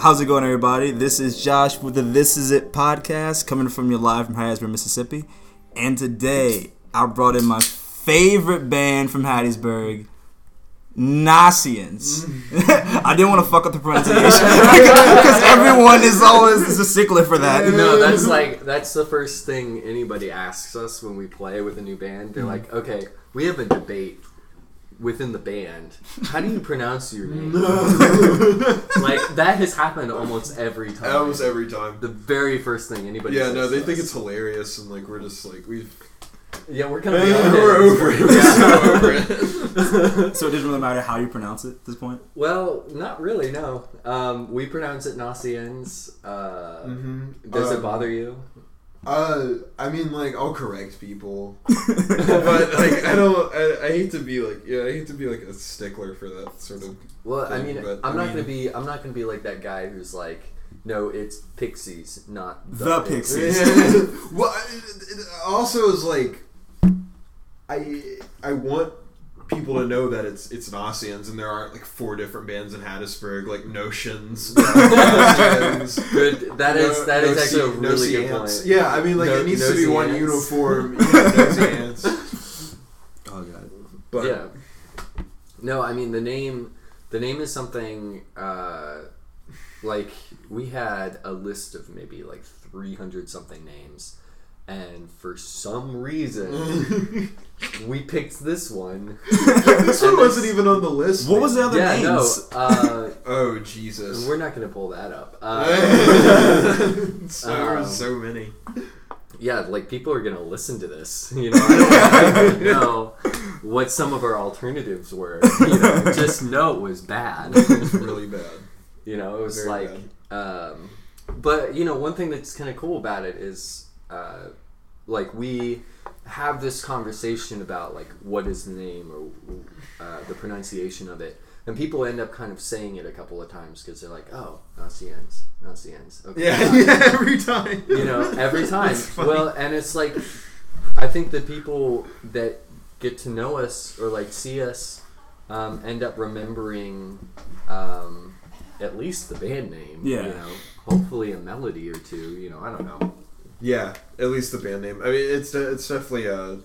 How's it going, everybody? This is Josh with the This Is It podcast, coming from you live from Hattiesburg, Mississippi. And today, I brought in my favorite band from Hattiesburg, Nossiens. I didn't want to fuck up the pronunciation because everyone is always is a stickler for that. No, that's like that's the first thing anybody asks us when we play with a new band. They're mm-hmm. like, "Okay, we have a debate within the band. How do you pronounce your name?" like that has happened almost every time. Almost every time. the very first thing anybody. Yeah, says no, they to think us. it's hilarious, and like we're just like we've yeah, we're kind of we're over it. We're so over it. So it doesn't really matter how you pronounce it at this point. Well, not really. No, um, we pronounce it Nossiens. Uh, Mhm. Does it Um, bother you? Uh, I mean, like I'll correct people, but like I don't. I, I hate to be like yeah, I hate to be like a stickler for that sort of. Well, I mean, but, I'm I not mean- gonna be. I'm not gonna be like that guy who's like, no, it's Pixies, not The Pixies. well, it, it also is like, I I want people to know that it's it's Nossiens and there aren't like four different bands in Hattiesburg like Notions. Notions, Good. That is no- that is no actually a no really sea good ants. point. Yeah, I mean like No- it needs no to be sea one ants. uniform. Yeah. Oh god. But yeah. No, I mean the name. The name is something uh, like we had a list of maybe like 300 something names, and for some reason we picked this one. this one wasn't even on the list. What was the other yeah, names? no. Uh, Oh Jesus! we're not gonna pull that up. Uh, so Um, so many. yeah, like people are gonna listen to this. You know, I don't even know what some of our alternatives were. You know, just know it was bad. It's really bad. you know, it was Very like, um, but you know, one thing that's kind of cool about it is, uh, like we have this conversation about like what is the name or uh, the pronunciation of it. And people end up kind of saying it a couple of times because they're like, "Oh, Nossiens, Nossiens." Okay, Yeah, got it." yeah, every time. you know every time well and it's like i think the people that get to know us or like see us um, end up remembering um, at least the band name Yeah. you know hopefully a melody or two you know i don't know Yeah, at least the band name. I mean, it's it's definitely a.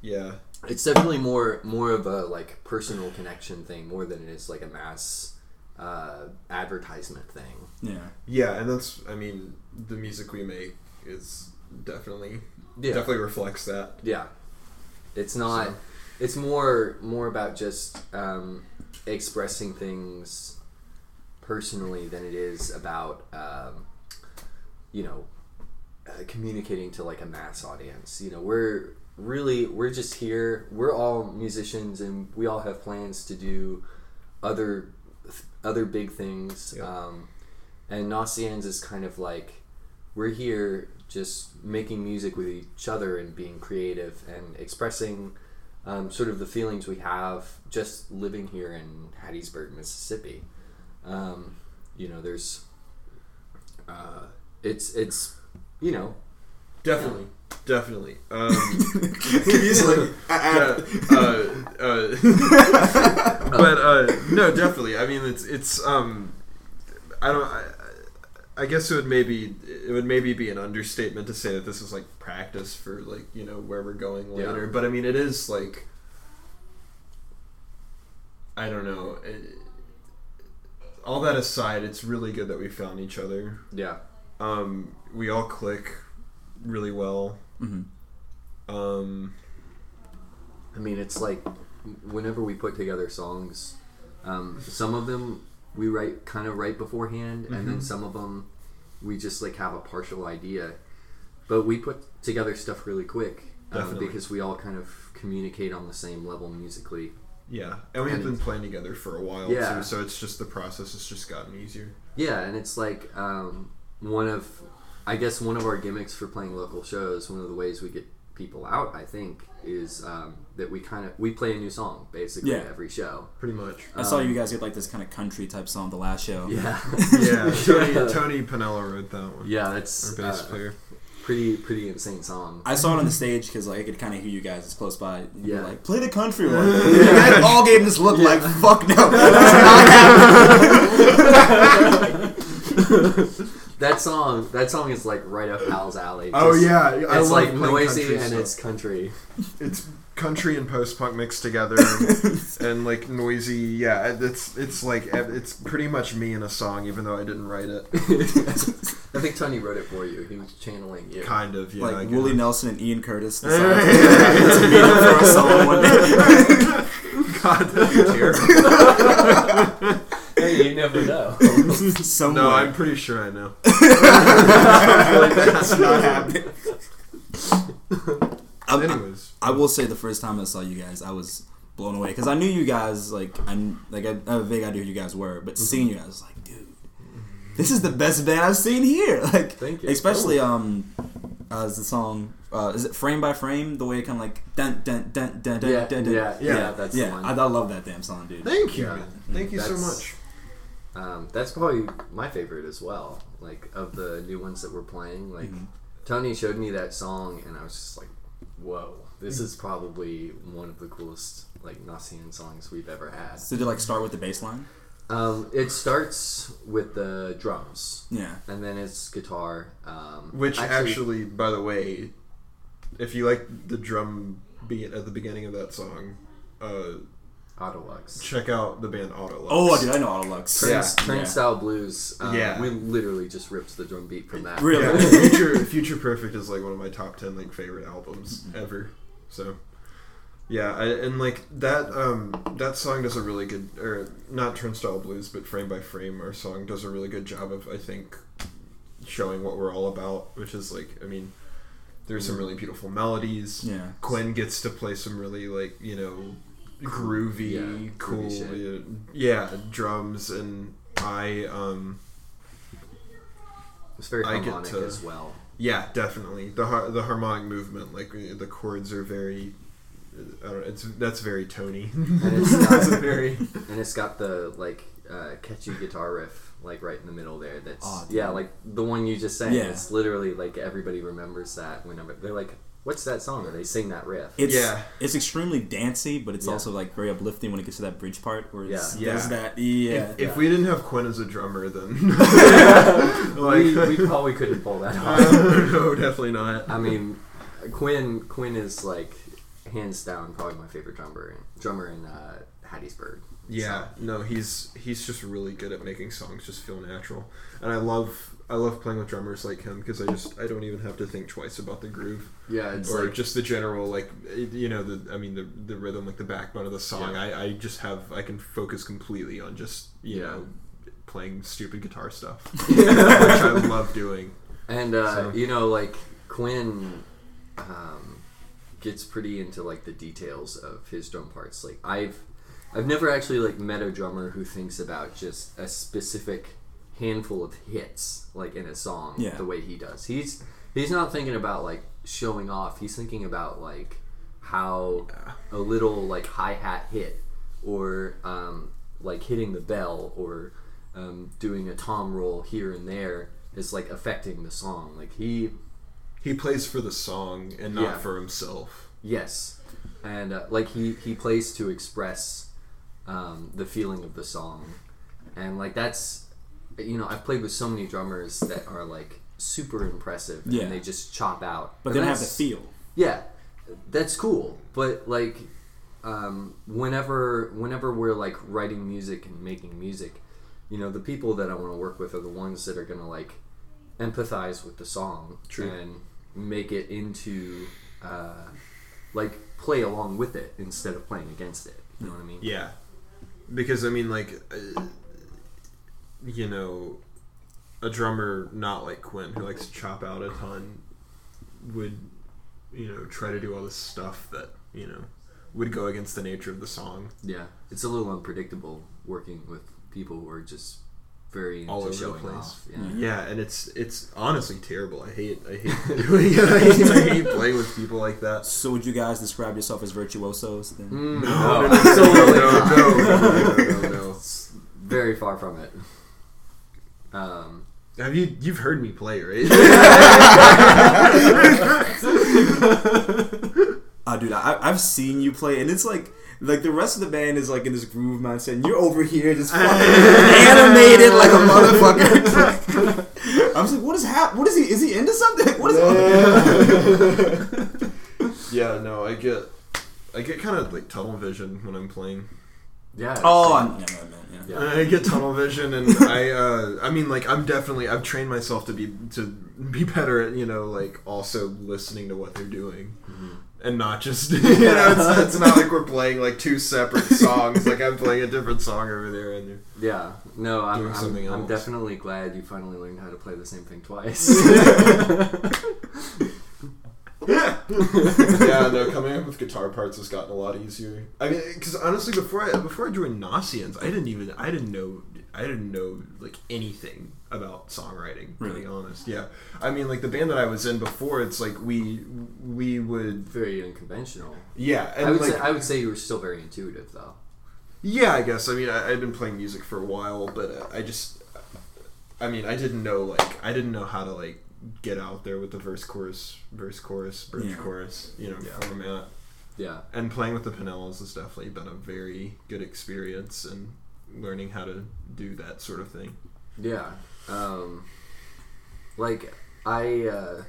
Yeah, it's definitely more more of a like personal connection thing more than it is like a mass uh, advertisement thing Yeah. yeah, and that's. I mean, the music we make is definitely yeah definitely reflects that. Yeah, it's not. So- It's more more about just um, expressing things personally than it is about um, you know uh, communicating to like a mass audience. You know, we're really we're just here. We're all musicians, and we all have plans to do other other big things. Yeah. Um, and Nossiens is kind of like we're here just making music with each other and being creative and expressing um, sort of the feelings we have just living here in Hattiesburg, Mississippi. Um, you know, there's uh, it's it's you know Definitely, definitely. Um, He's like, yeah, uh, uh, but uh, no, definitely. I mean, it's it's. Um, I don't. I, I guess it would maybe it would maybe be an understatement to say that this is like practice for like you know where we're going Yeah. later. But I mean, it is like. I don't know. It, all that aside, it's really good that we found each other. yeah Um, we all click really well. Mhm. Um, I mean, it's like whenever we put together songs, um, some of them we write kind of right beforehand, and then Mhm. some of them we just like have a partial idea. But we put together stuff really quick um, because we all kind of communicate on the same level musically. Yeah, and we've been playing together for a while Yeah. too, so it's just the process has just gotten easier. Yeah, and it's like um, one of, I guess one of our gimmicks for playing local shows. One of the ways we get people out, I think, is um, that we kind of we play a new song basically Yeah. every show. Pretty much. I saw Um, you guys get like this kind of country type song the last show. Yeah, yeah, Tony Tony Panella wrote that one. Yeah, that's Our bass uh, player. pretty pretty insane song. I saw it on the stage because like I could kind of hear you guys as close by. And you were Yeah. like play the country one. you guys all gave this look like fuck no. That's not happening. That song that song is like right up Hal's alley. Oh yeah, I it's like noisy and stuff. it's country. it's country and post punk mixed together and, and like noisy. Yeah, it's it's like it's pretty much me in a song, even though I didn't write it. I think Tony wrote it for you. He was channeling you. Kind of, yeah. Like guess. Willie Nelson and Ian Curtis decided to meet for a song one day. God, that'd be terrible. Hey, you never know. Somewhere. no, I'm pretty sure I know. That's not happening. I, Anyways, I will say the first time I saw you guys, I was blown away because I knew you guys like I kn- like I, I have a vague idea who you guys were, but seeing you guys, I was like, dude, this is the best band I've seen here. Like, Thank you. especially um, uh, is the song uh, is it frame by frame the way it kind of like dun dun dun dun dun Yeah, dun dun. yeah, yeah, that's the yeah. one. I, I love that damn song, dude. thank you, Yeah. Thank you so much. Um, that's probably my favorite as well. Like of the new ones that we're playing, like Mhm. Tony showed me that song, and I was just like, "Whoa, this is probably one of the coolest like Nassian songs we've ever had." So did it like start with the bass line? Um, it starts with the drums, Yeah. and then it's guitar. Um, Which actually, by the way, if you like the drum beat at the beginning of that song, uh, Autolux. check out the band Autolux. Oh, dude, I know Autolux. Train, Yeah. Turnstile Blues. Um, Yeah. we literally just ripped the drum beat from that. Really? Yeah, Future Future Perfect is like one of my top ten like favorite albums ever. So, yeah, I, and like that um that song does a really good or not Turnstile Blues, but Frame by Frame, our song does a really good job of I think showing what we're all about, which is like I mean, there's some really beautiful melodies. Yeah. Quinn gets to play some really like you know groovy, Yeah, cool, groovy yeah, drums, and I um It's very I get harmonic to- as well. yeah, definitely the har- the harmonic movement, like uh, the chords are very. uh, I don't know. It's that's very Tony. And it's That's a got, very. and it's got the like uh, catchy guitar riff like right in the middle there. That's Oh, yeah, like the one you just sang. Yeah. It's literally like everybody remembers that whenever they're like, "What's that song?" And they sing that riff. It's Yeah. it's extremely dancey, but it's Yeah. also like very uplifting when it gets to that bridge part where it's, Yeah. does Yeah. that yeah. If, if we didn't have Quinn as a drummer, then like we, we probably couldn't pull that off. no, definitely not. I mean, Quinn Quinn is like hands down probably my favorite drummer drummer in uh, Hattiesburg. Yeah, So, no, he's he's just really good at making songs just feel natural, and I love I love playing with drummers like him because I just I don't even have to think twice about the groove yeah, it's or like just the general like you know the I mean the the rhythm like the backbone of the song. Yeah. I I just have I can focus completely on just you Yeah. know playing stupid guitar stuff, which I love doing. And uh, So- you know, like Quinn um, gets pretty into like the details of his drum parts. Like I've I've never actually like met a drummer who thinks about just a specific handful of hits like in a song Yeah. the way he does. He's he's not thinking about like showing off. He's thinking about like how a little like hi hat hit or um, like hitting the bell or um, doing a tom roll here and there is like affecting the song. Like he He plays for the song and not Yeah. for himself. Yes, and uh, like he he plays to express um, the feeling of the song, and like that's you know I've played with so many drummers that are like super impressive Yeah. and they just chop out, but And they don't have the feel. Yeah, that's cool, but like um, whenever whenever we're like writing music and making music, you know the people that I want to work with are the ones that are gonna like empathize with the song True. and make it into uh, like play along with it instead of playing against it. You know what I mean? Yeah, because I mean, like, uh, you know, a drummer not like Quinn who likes to chop out a ton would, you know, try to do all this stuff that you know would go against the nature of the song. Yeah, it's a little unpredictable working with people who are just very into All over the place. off. Yeah. Yeah, and it's it's honestly terrible. I hate I hate doing it. I hate, I hate playing with people like that. So would you guys describe yourself as virtuosos then? Mm, No, no, no, absolutely no, not. no, no, no, no, no. It's very far from it. Um, have you you've heard me play, right? uh, dude, I, I've seen you play, and it's like like the rest of the band is like in this groove mindset, and you're over here just fucking animated like a motherfucker. I was like, what is hap- What is he? Is he into something? What is? Yeah, yeah no, I get I get kind of like tunnel vision when I'm playing. Yeah. Oh, I'm, yeah, no, no, yeah. Yeah. I get tunnel vision, and I, uh, I mean, like, I'm definitely, I've trained myself to be to be better at, you know, like also listening to what they're doing, and not just, you know, it's, it's not like we're playing like two separate songs. Like I'm playing a different song over there, and you're- Yeah. No, I'm, Doing I'm, something I'm definitely glad you finally learned how to play the same thing twice. yeah, no, coming up with guitar parts has gotten a lot easier. I mean, because honestly, before I before I joined Nossiens, I didn't even I didn't know I didn't know like anything about songwriting. Really Really? honest, yeah. I mean, like the band that I was in before, it's like we we would very unconventional. yeah, and I would like say I would say you were still very intuitive though. yeah, I guess. I mean, I, I'd been playing music for a while, but uh, I just, I mean, I didn't know like I didn't know how to like get out there with the verse chorus verse chorus bridge Yeah. chorus you know Yeah. format. Yeah. and playing with the Panellas has definitely been a very good experience and learning how to do that sort of thing. Yeah. Um, like I, uh,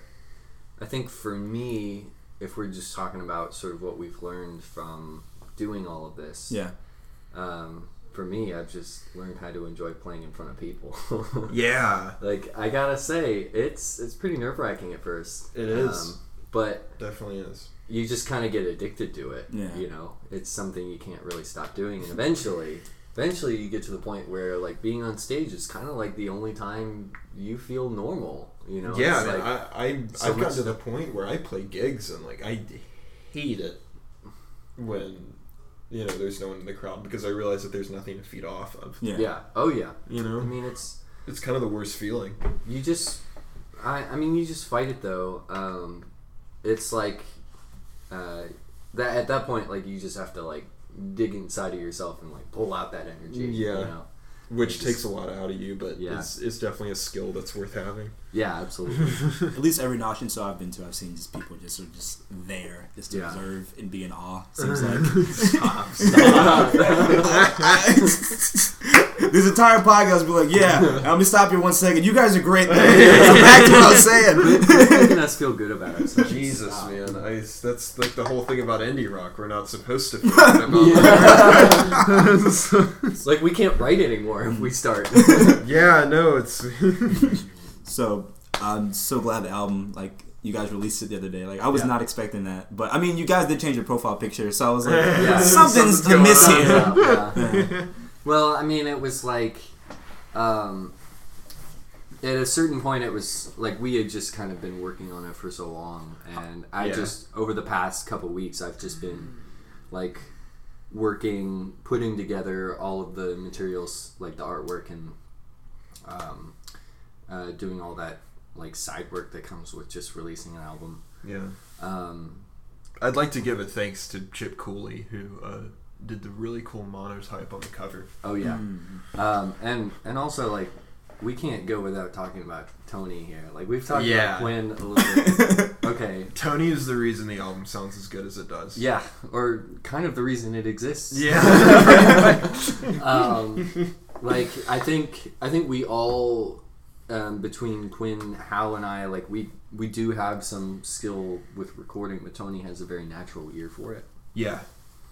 I think for me, if we're just talking about sort of what we've learned from doing all of this, Yeah. um, for me, I've just learned how to enjoy playing in front of people. Yeah, like I gotta say, it's it's pretty nerve wracking at first. It is. um, but definitely is. you just kind of get addicted to it. Yeah. You know, it's something you can't really stop doing, and eventually, eventually, you get to the point where like being on stage is kind of like the only time you feel normal. You know? yeah, man, like, I, I so I've much- gotten to the point where I play gigs and like I hate it when you know there's no one in the crowd because I realize that there's nothing to feed off of. Yeah. yeah. Oh yeah. You know. I mean, it's it's kind of the worst feeling. you just. I I mean, you just fight it though. Um, it's like, uh, that at that point, like you just have to like dig inside of yourself and like pull out that energy. Yeah. You know? Which Just- takes a lot out of you, but Yeah. it's, it's definitely a skill that's worth having. Yeah. Absolutely. At least every Notch show I've been to, I've seen just people just sort of just there, just to Yeah. observe and be in awe. Seems like this entire podcast will be like, yeah, let me stop you one second. You guys are great. Back to what I was saying. making us feel good about ourselves. Jesus, Stop. man, I, that's like the whole thing about indie rock. We're not supposed to feel good about It's like we can't write anymore if we start. yeah, no, it's So I'm so glad the album, like you guys released it the other day. Like I was Yeah. not expecting that, but I mean, you guys did change your profile picture, so I was like, Yeah. something's Something's going amiss on. here. Yeah. Well, I mean, it was like, um, at a certain point, it was like we had just kind of been working on it for so long, and I Yeah. just over the past couple weeks, I've just been like working, putting together all of the materials, like the artwork and um, uh, doing all that like side work that comes with just releasing an album. yeah. Um, I'd like to give a thanks to Chip Cooley who uh, did the really cool monotype on the cover. oh yeah. Mm. Um, and and also like we can't go without talking about Tony here. Like we've talked Yeah. about Quinn a little bit. okay. Tony is the reason the album sounds as good as it does. Yeah, or kind of the reason it exists. Yeah. um, like I think I think we all um, between Quinn, Hal, and I like we we do have some skill with recording, but Tony has a very natural ear for it. yeah.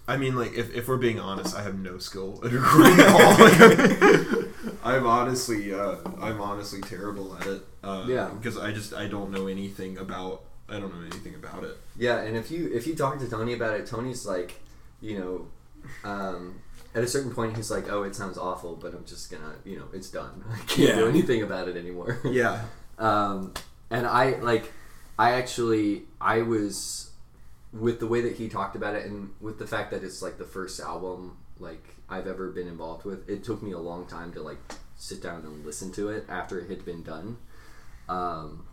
I mean, like, if, if we're being honest, I have no skill at recording at all. Like, I'm honestly, uh, I'm honestly terrible at it. Uh, Yeah. Because I just, I don't know anything about, I don't know anything about it. Yeah, and if you if you talk to Tony about it, Tony's like, you know, um, at a certain point he's like, oh, it sounds awful, but I'm just gonna, you know, it's done. I can't do anything about it anymore. Yeah. um, and I like, I actually, I was with the way that he talked about it, and with the fact that it's like the first album like I've ever been involved with. It took me a long time to like sit down and listen to it after it had been done. Um,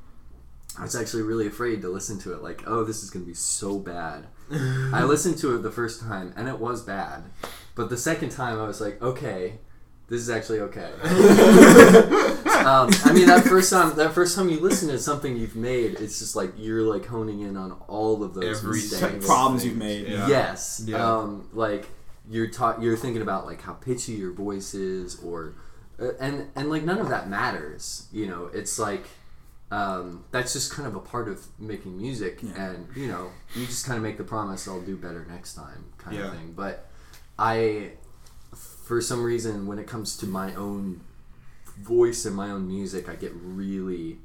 I was actually really afraid to listen to it. Like, oh, this is gonna be so bad. I listened to it the first time, and it was bad. But the second time, I was like, okay, this is actually okay. um, I mean, that first time, that first time you listen to something you've made, it's just like you're like honing in on all of those Every mistakes. single Problems thing. you've made. Yeah. Yes. Yeah. Um, like you're ta- you're thinking about like how pitchy your voice is, or uh, and and like none of that matters. You know, it's like um, that's just kind of a part of making music, Yeah. and you know, you just kind of make the promise I'll do better next time, kind Yeah. of thing. But I, for some reason, when it comes to my own voice and my own music, I get really,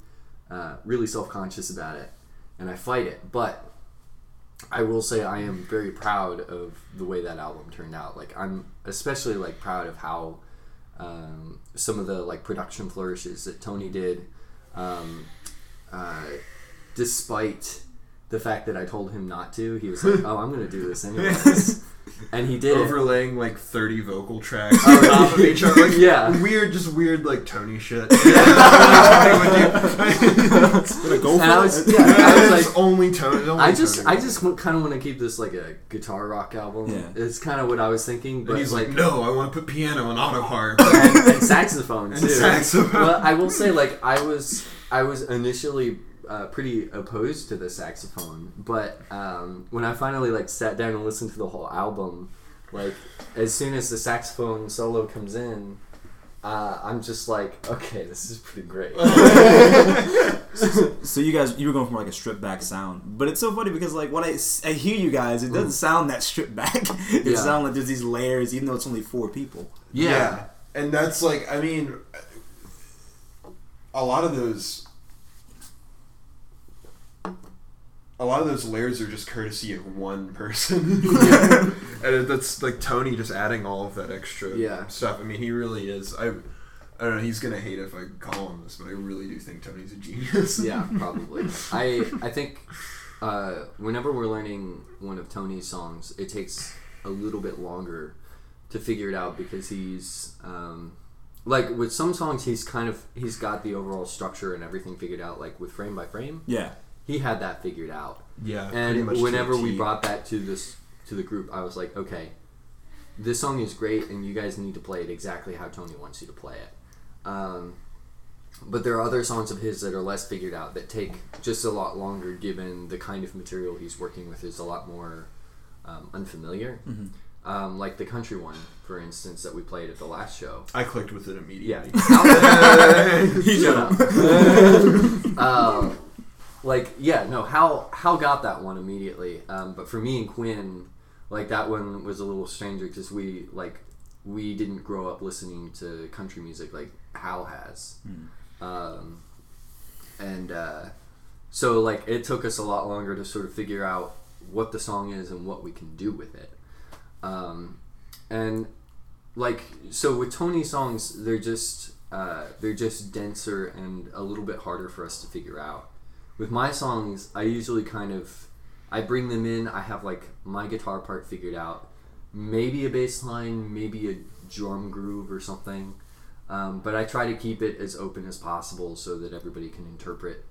uh, really self conscious about it, and I fight it. But I will say I am very proud of the way that album turned out. Like I'm especially like proud of how um, some of the like production flourishes that Tony did, um, uh, despite the fact that I told him not to. He was like, "Oh, I'm going to do this anyways," and he did. it. Overlaying like thirty vocal tracks Oh, on top of each other, like Yeah. weird, just weird like Tony shit. Gonna go for And I it? was, yeah, I was like, only Tony. only I just, Tony. I just kind of want to keep this like a guitar rock album. Yeah. It's kind of what I was thinking, but And he's like, like, no, I want to put piano and auto harp. and, and saxophone And too. saxophone. Well, I will say, like, I was, I was initially uh, pretty opposed to the saxophone, but um, when I finally like sat down and listened to the whole album, like, as soon as the saxophone solo comes in. Uh, I'm just like, okay, this is pretty great. So you guys, you were going for like a stripped back sound, but it's so funny because like when I, I hear you guys, it doesn't sound that stripped back. it Mm. Yeah. sounds like there's these layers, even though it's only four people. yeah. And that's like, I mean, a lot of those. A lot of those layers are just courtesy of one person. Yeah. and it- that's like Tony just adding all of that extra Yeah. stuff. I mean, he really is. I, I don't know. He's gonna hate if I call him this, but I really do think Tony's a genius. yeah, probably. I I think uh, whenever we're learning one of Tony's songs, it takes a little bit longer to figure it out because he's um, like with some songs he's kind of he's got the overall structure and everything figured out. Like with frame by frame, Yeah. He had that figured out. yeah. And whenever we brought that to this to the group, I was like, okay, this song is great, and you guys need to play it exactly how Tony wants you to play it. Um, but there are other songs of his that are less figured out that take just a lot longer, given the kind of material he's working with is a lot more um, unfamiliar. Um, like the country one, for instance, that we played at the last show. I clicked with it Yeah, immediately. shut up. like yeah, no. Hal Hal got that one immediately, um, but for me and Quinn, like that one was a little stranger because we like we didn't grow up listening to country music like Hal has, um, and uh, so like it took us a lot longer to sort of figure out what the song is and what we can do with it, um, and like so with Tony's songs, they're just uh, they're just denser and a little bit harder for us to figure out. With my songs, I usually kind of I bring them in. I have like my guitar part figured out, maybe a bass line, maybe a drum groove or something. Um, but I try to keep it as open as possible so that everybody can interpret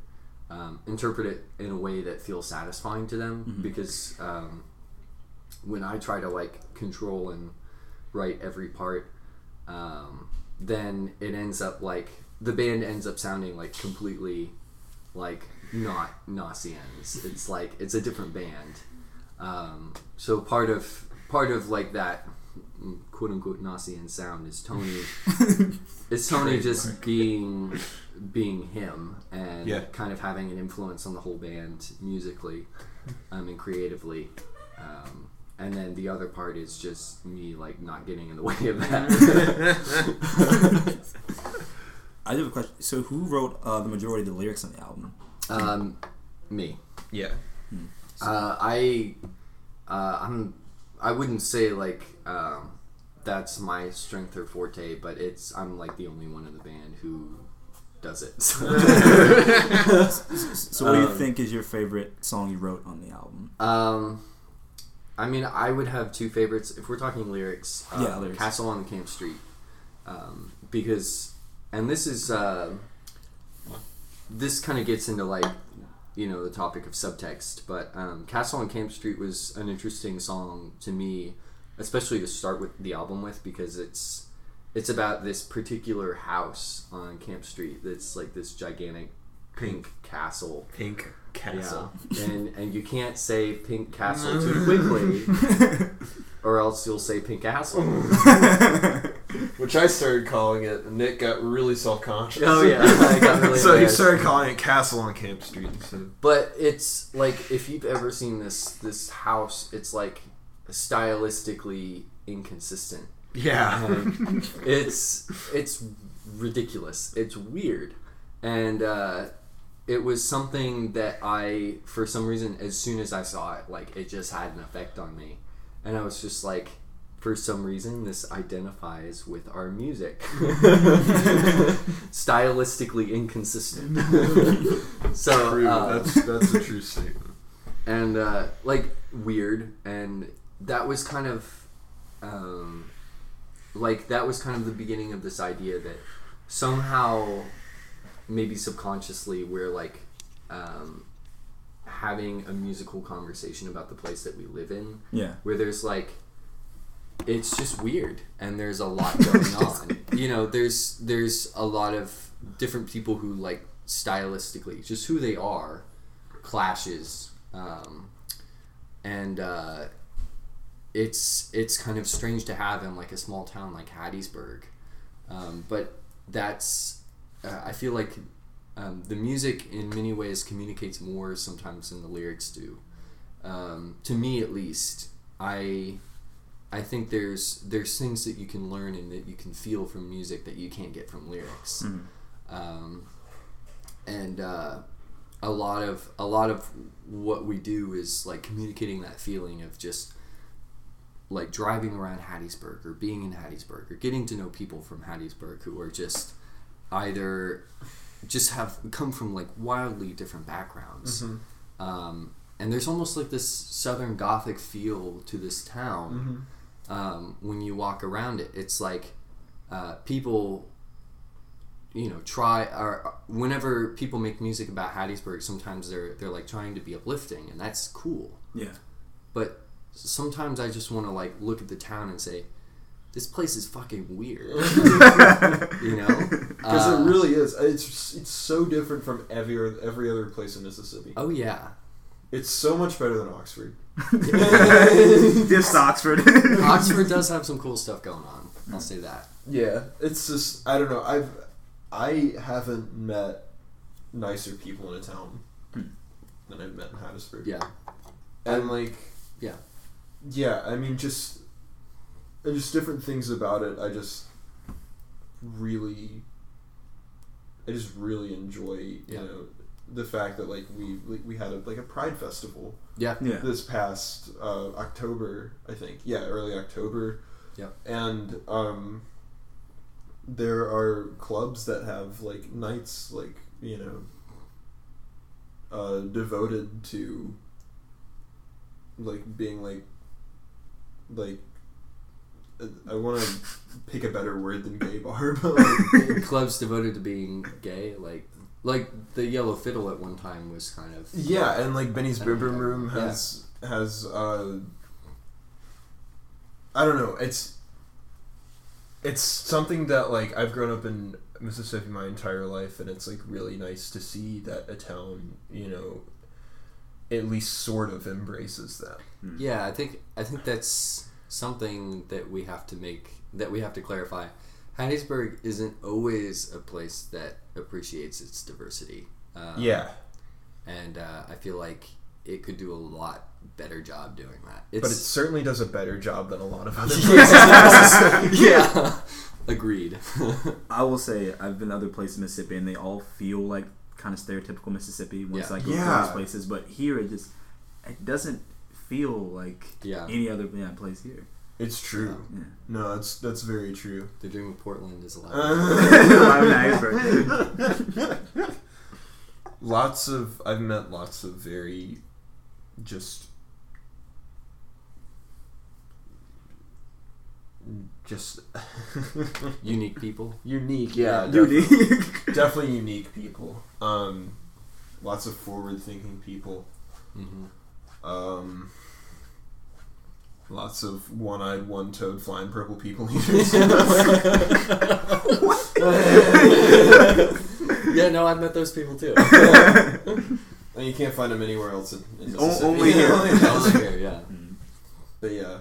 um, interpret it in a way that feels satisfying to them. Because um, when I try to like control and write every part, um, then it ends up like the band ends up sounding like completely like not Nossiens. It's like it's a different band. Um, so part of part of like that quote unquote Nausean sound is Tony. it's Tony just being being him and Yeah. kind of having an influence on the whole band musically um, and creatively. Um, and then the other part is just me like not getting in the way of that. I do have a question. So who wrote uh, the majority of the lyrics on the album? Um, me. yeah. Uh, I, uh, I'm, I wouldn't say like um, that's my strength or forte, but it's I'm like the only one in the band who does it. So what do you Um, think is your favorite song you wrote on the album? um, I mean, I would have two favorites if we're talking lyrics. Uh, Yeah, lyrics. Castle on the Camp Street, um, because, and this is uh, this kind of gets into like you know the topic of subtext but um, castle on camp street was an interesting song to me especially to start with the album with because it's it's about this particular house on Camp Street that's like this gigantic pink castle. Pink castle. Yeah, and and you can't say pink castle too quickly, or else you'll say pink castle. Which I started calling it, and Nick got really self conscious. Oh yeah, I got really so he embarrassed. started calling it Castle on Camp Street instead of. But it's like if you've ever seen this this house, it's like stylistically inconsistent. Yeah. Like, it's it's ridiculous. It's weird, and uh, it was something that I, for some reason, as soon as I saw it, like it just had an effect on me, and I was just like, for some reason, this identifies with our music. Stylistically inconsistent. so True. uh, that's that's a true statement. and uh, like weird and that was kind of um, like that was kind of the beginning of this idea that somehow maybe subconsciously we're like um, having a musical conversation about the place that we live in Yeah. where there's like it's just weird and there's a lot going on. You know there's there's a lot of different people who like stylistically just who they are clashes um, and uh, it's it's kind of strange to have in like a small town like Hattiesburg. Um, but that's uh, I feel like um, the music in many ways communicates more sometimes than the lyrics do. Um, to me at least I I think there's there's things that you can learn and that you can feel from music that you can't get from lyrics, Mhm. um, and uh, a lot of a lot of what we do is like communicating that feeling of just like driving around Hattiesburg or being in Hattiesburg or getting to know people from Hattiesburg who are just either just have come from like wildly different backgrounds. Um, and there's almost like this southern gothic feel to this town um, when you walk around it it's like uh, people you know try or whenever people make music about hattiesburg sometimes they're they're like trying to be uplifting and that's cool Yeah. but sometimes i just want to like look at the town and say this place is fucking weird you know Because Uh, it really is. It's it's so different from every every other place in Mississippi. oh yeah It's so much better than Oxford. Just Oxford. oxford does have some cool stuff going on i'll say that Yeah, it's just I don't know. I've I haven't met nicer people in a town Hmm. than I've met in Hattiesburg. yeah and like Yeah. yeah. I mean, just and just different things about it. I just really, I just really enjoy you Yeah. know the fact that like we like, we had a, like a pride festival yeah yeah. this past uh, October, I think. Yeah, early October. Yeah. And um, there are clubs that have like nights, like you know, uh, devoted to like being like like. I want to pick a better word than gay bar, but like, clubs devoted to being gay, like like the Yellow Fiddle at one time was kind of Yeah, and like Benny's I Boom Boom know. Room Yeah. has has uh I don't know, it's it's something that like I've grown up in Mississippi my entire life and it's like really nice to see that a town, you know, at least sort of embraces that. yeah. I think I think that's something that we have to make that we have to clarify. Hattiesburg isn't always a place that appreciates its diversity. Um, yeah. and uh, I feel like it could do a lot better job doing that. It's, But it certainly does a better job than a lot of other places. yeah. agreed. I will say I've been other places in Mississippi and they all feel like kind of stereotypical Mississippi once Yeah. I go to Yeah. those places. But here it just it doesn't feel like yeah, any other yeah, place here. It's true. Yeah. No, that's that's very true. the dream of Portland is alive. Live in Hattiesburg. lots of I've met lots of very just just Unique people. unique yeah Dude, definitely, definitely unique people um lots of forward thinking people hmm um Lots of one-eyed, one-toed, flying purple people eaters. yeah, no, I've met those people too. and you can't find them anywhere else in, in O- Mississippi. only here. Over here, yeah. But yeah,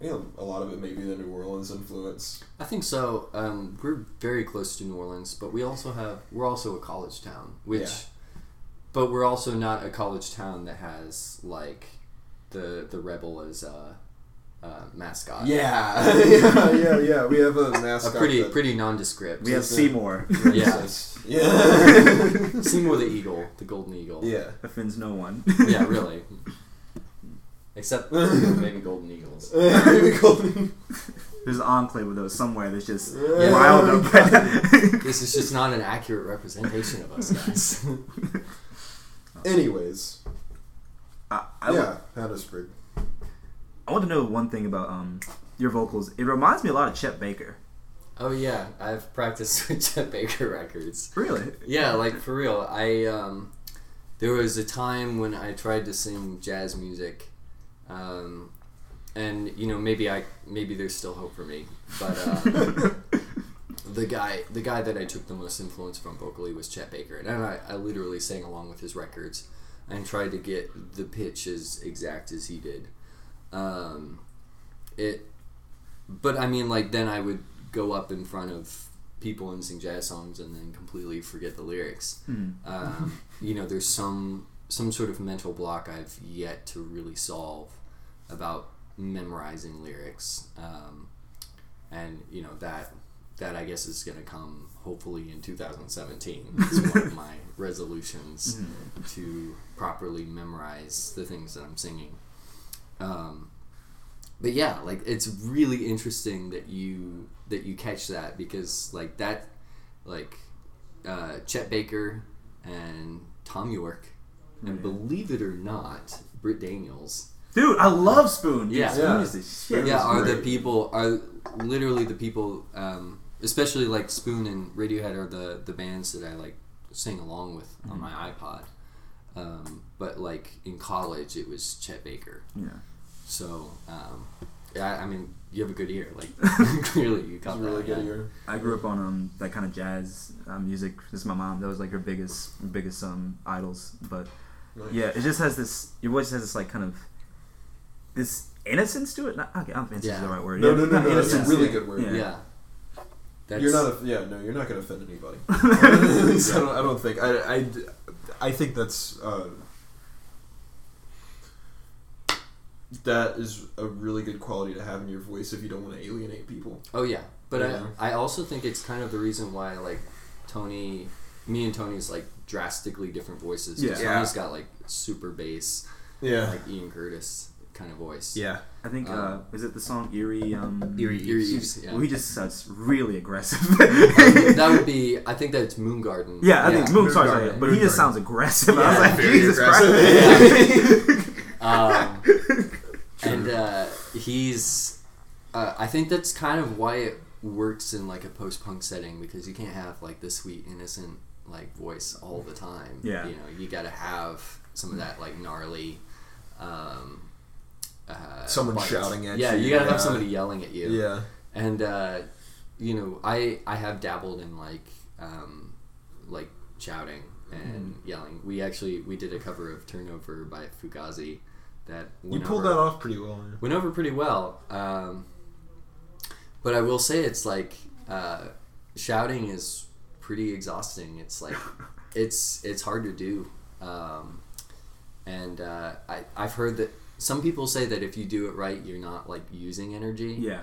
you know, a lot of it may be the New Orleans influence. I think so. Um, we're very close to New Orleans, but we also have we're also a college town, which, Yeah. but we're also not a college town that has like the the rebel as a, a mascot. Yeah, yeah, yeah, yeah. We have a mascot. a mascot. pretty that pretty nondescript. We have Just, uh, Seymour. Yeah. Yeah. Seymour the eagle, the golden eagle. yeah. Offends no one. Yeah, really. Except maybe golden eagles. Maybe Golden- There's an enclave of those somewhere that's just Yeah. riled up. This is just not an accurate representation of us guys. Anyways, I, I, yeah, Hattiesburg. I want to know one thing about um your vocals. It reminds me a lot of Chet Baker. oh yeah, I've practiced with Chet Baker records. Really? Yeah, like for real. I um, there was a time when I tried to sing jazz music, um, and you know maybe I maybe there's still hope for me, but uh, the guy the guy that I took the most influence from vocally was Chet Baker, and I, I literally sang along with his records and tried to get the pitch as exact as he did. Um, it, but I mean, like then I would go up in front of people and sing jazz songs and then completely forget the lyrics. Hmm. Um, you know, there's some some sort of mental block I've yet to really solve about memorizing lyrics, um, and you know that that I guess is going to come hopefully in 2017. It's one of my resolutions to properly memorize the things that I'm singing. Um, but yeah, like it's really interesting that you that you catch that because like that, like uh, Chet Baker and Thom Yorke, and believe it or not, Britt Daniels. Dude, I love Spoon. Dude, Yeah. Spoon Yeah. is the shit. yeah, are the people are literally the people, um, especially like Spoon and Radiohead are the the bands that I like sing along with on my iPod. Um, but like in college, it was Chet Baker. Yeah. So um, yeah, I mean, you have a good ear. Like clearly, you got It's really that. good yeah. ear. I grew up on um that kind of jazz uh, music. This is my mom. That was like her biggest biggest um idols. But Nice. yeah, it just has this. Your voice has this like kind of this innocence to it. Not, okay, I don't think innocence is the right word. No, Yeah, no, no, not no. That's a really good word. Yeah. Yeah. That's, You're not. A, yeah, no, you're not going to offend anybody. At least I don't. I don't think. I. I, I think that's. Uh, that is a really good quality to have in your voice if you don't want to alienate people. Oh yeah, but Yeah. I I also think it's kind of the reason why like Tony, me and Tony's like drastically different voices. Yeah. Tony's got like super bass, Yeah. like Ian Curtis kind of voice. yeah. I think uh, Um, is it the song Eerie? Um, Eerie Eerie He, Eves, yeah. well, he just sounds really aggressive. that would be. I think that's Moon Garden. yeah, I think Moon sorry, Moongarden. sorry, but he just Moongarden. sounds aggressive. I was like, very Jesus aggressive. Christ. Um, and uh, he's. Uh, I think that's kind of why it works in like a post punk setting because you can't have like the sweet innocent like voice all the time. Yeah. You know, you got to have some of that like gnarly. Um, uh, Someone shouting at you. yeah, you, you gotta yeah. have somebody yelling at you. Yeah. And uh, you know, I I have dabbled in like um, like shouting and Mm-hmm. yelling. We actually we did a cover of Turnover by Fugazi that You went pulled over, that off pretty well. went over pretty well. Um, but I will say it's like uh, shouting is pretty exhausting. It's like it's it's hard to do. Um, and uh, I I've heard that some people say that if you do it right, you're not like using energy. yeah.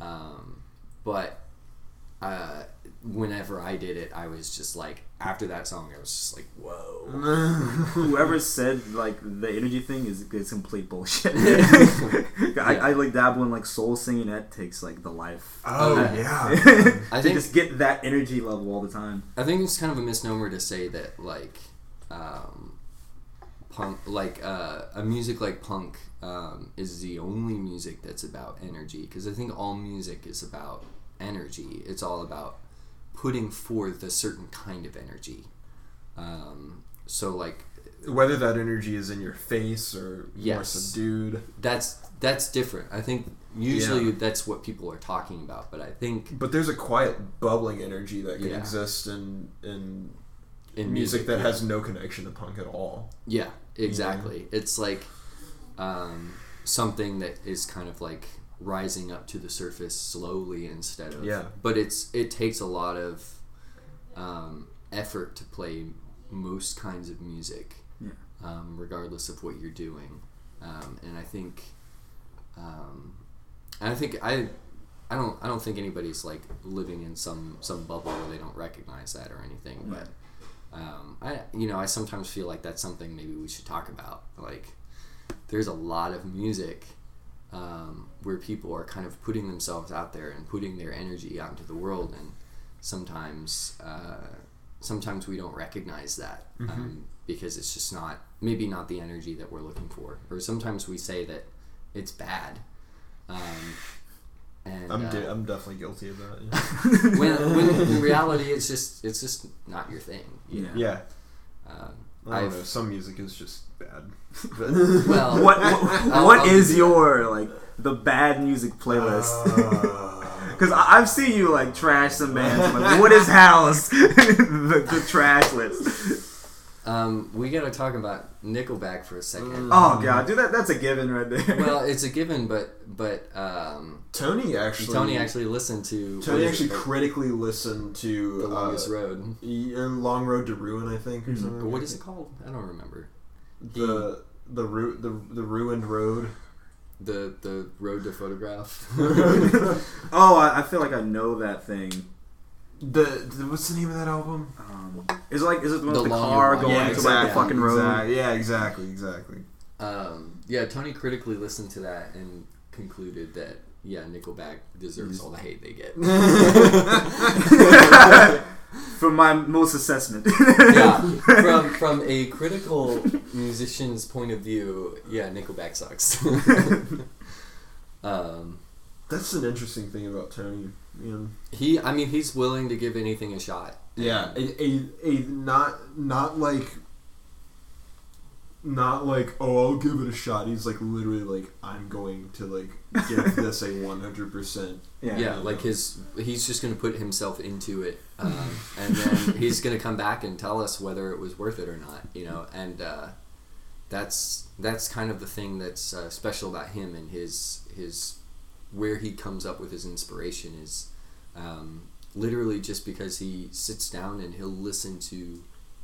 Um, but uh, whenever I did it, I was just like, after that song, I was just like, whoa. Whoever said like the energy thing is, is complete bullshit. I, Yeah. I like dabble in like soul singing. That takes like the life. Oh, out yeah. I think- just get that energy level all the time. I think it's kind of a misnomer to say that like um, punk, like uh, a music like punk, um, is the only music that's about energy. Because I think all music is about energy. It's all about putting forth a certain kind of energy. Um, so like whether that energy is in your face or more Yes. subdued. That's that's different. I think usually Yeah. that's what people are talking about, but I think But there's a quiet bubbling energy that can Yeah. exist in in in music, that yeah. has no connection to punk at all. Yeah, exactly. It's like um, something that is kind of like rising up to the surface slowly instead of Yeah. But it's it takes a lot of um, effort to play most kinds of music, Yeah. um, regardless of what you're doing. Um, and I think, um, and I think I. I don't. I don't think anybody's like living in some some bubble where they don't recognize that or anything. But you know, I sometimes feel like that's something maybe we should talk about. Like, there's a lot of music um, where people are kind of putting themselves out there and putting their energy out into the world, and sometimes, uh, sometimes we don't recognize that um, because it's just not maybe not the energy that we're looking for, or sometimes we say that it's bad. Um, and I'm uh, I'm definitely guilty of that. Yeah. when, when in reality it's just it's just not your thing. You know? yeah. Um, I don't I've- know. Some music is just bad. Well, What I'll- what I'll is give you that. your like the bad music playlist? Uh, Because I've seen you like trash some bands. I'm like, what is house? the, the trash list. Um, we got to talk about Nickelback for a second. Oh god, dude, that that's a given right there. Well, it's a given, but but um, Tony actually. Tony actually listened to Tony actually it, critically listened to the longest uh, road. uh, Long Road to Ruin, I think, or Mhm. something. Or what is it called? I don't remember. The the ru- the the ruined road. The the road to photograph. oh, I, I feel like I know that thing. The, the what's the name of that album? Um, is it like is it the one The with the car one. going Yeah, to like the fucking road? exact- yeah, exactly, exactly. um, yeah, Tony critically listened to that and concluded that yeah, Nickelback deserves all the hate they get. From my most assessment. yeah, from from a critical musician's point of view, yeah, Nickelback sucks. um, That's an interesting thing about Tony. Man. he, I mean, he's willing to give anything a shot. Yeah, a, a, a not not like not like oh I'll give it a shot. He's like literally like I'm going to like give this a one hundred percent. yeah. yeah, like his he's just going to put himself into it um, and then he's going to come back and tell us whether it was worth it or not you know and uh, that's that's kind of the thing that's uh, special about him and his his where he comes up with his inspiration is um, literally just because he sits down and he'll listen to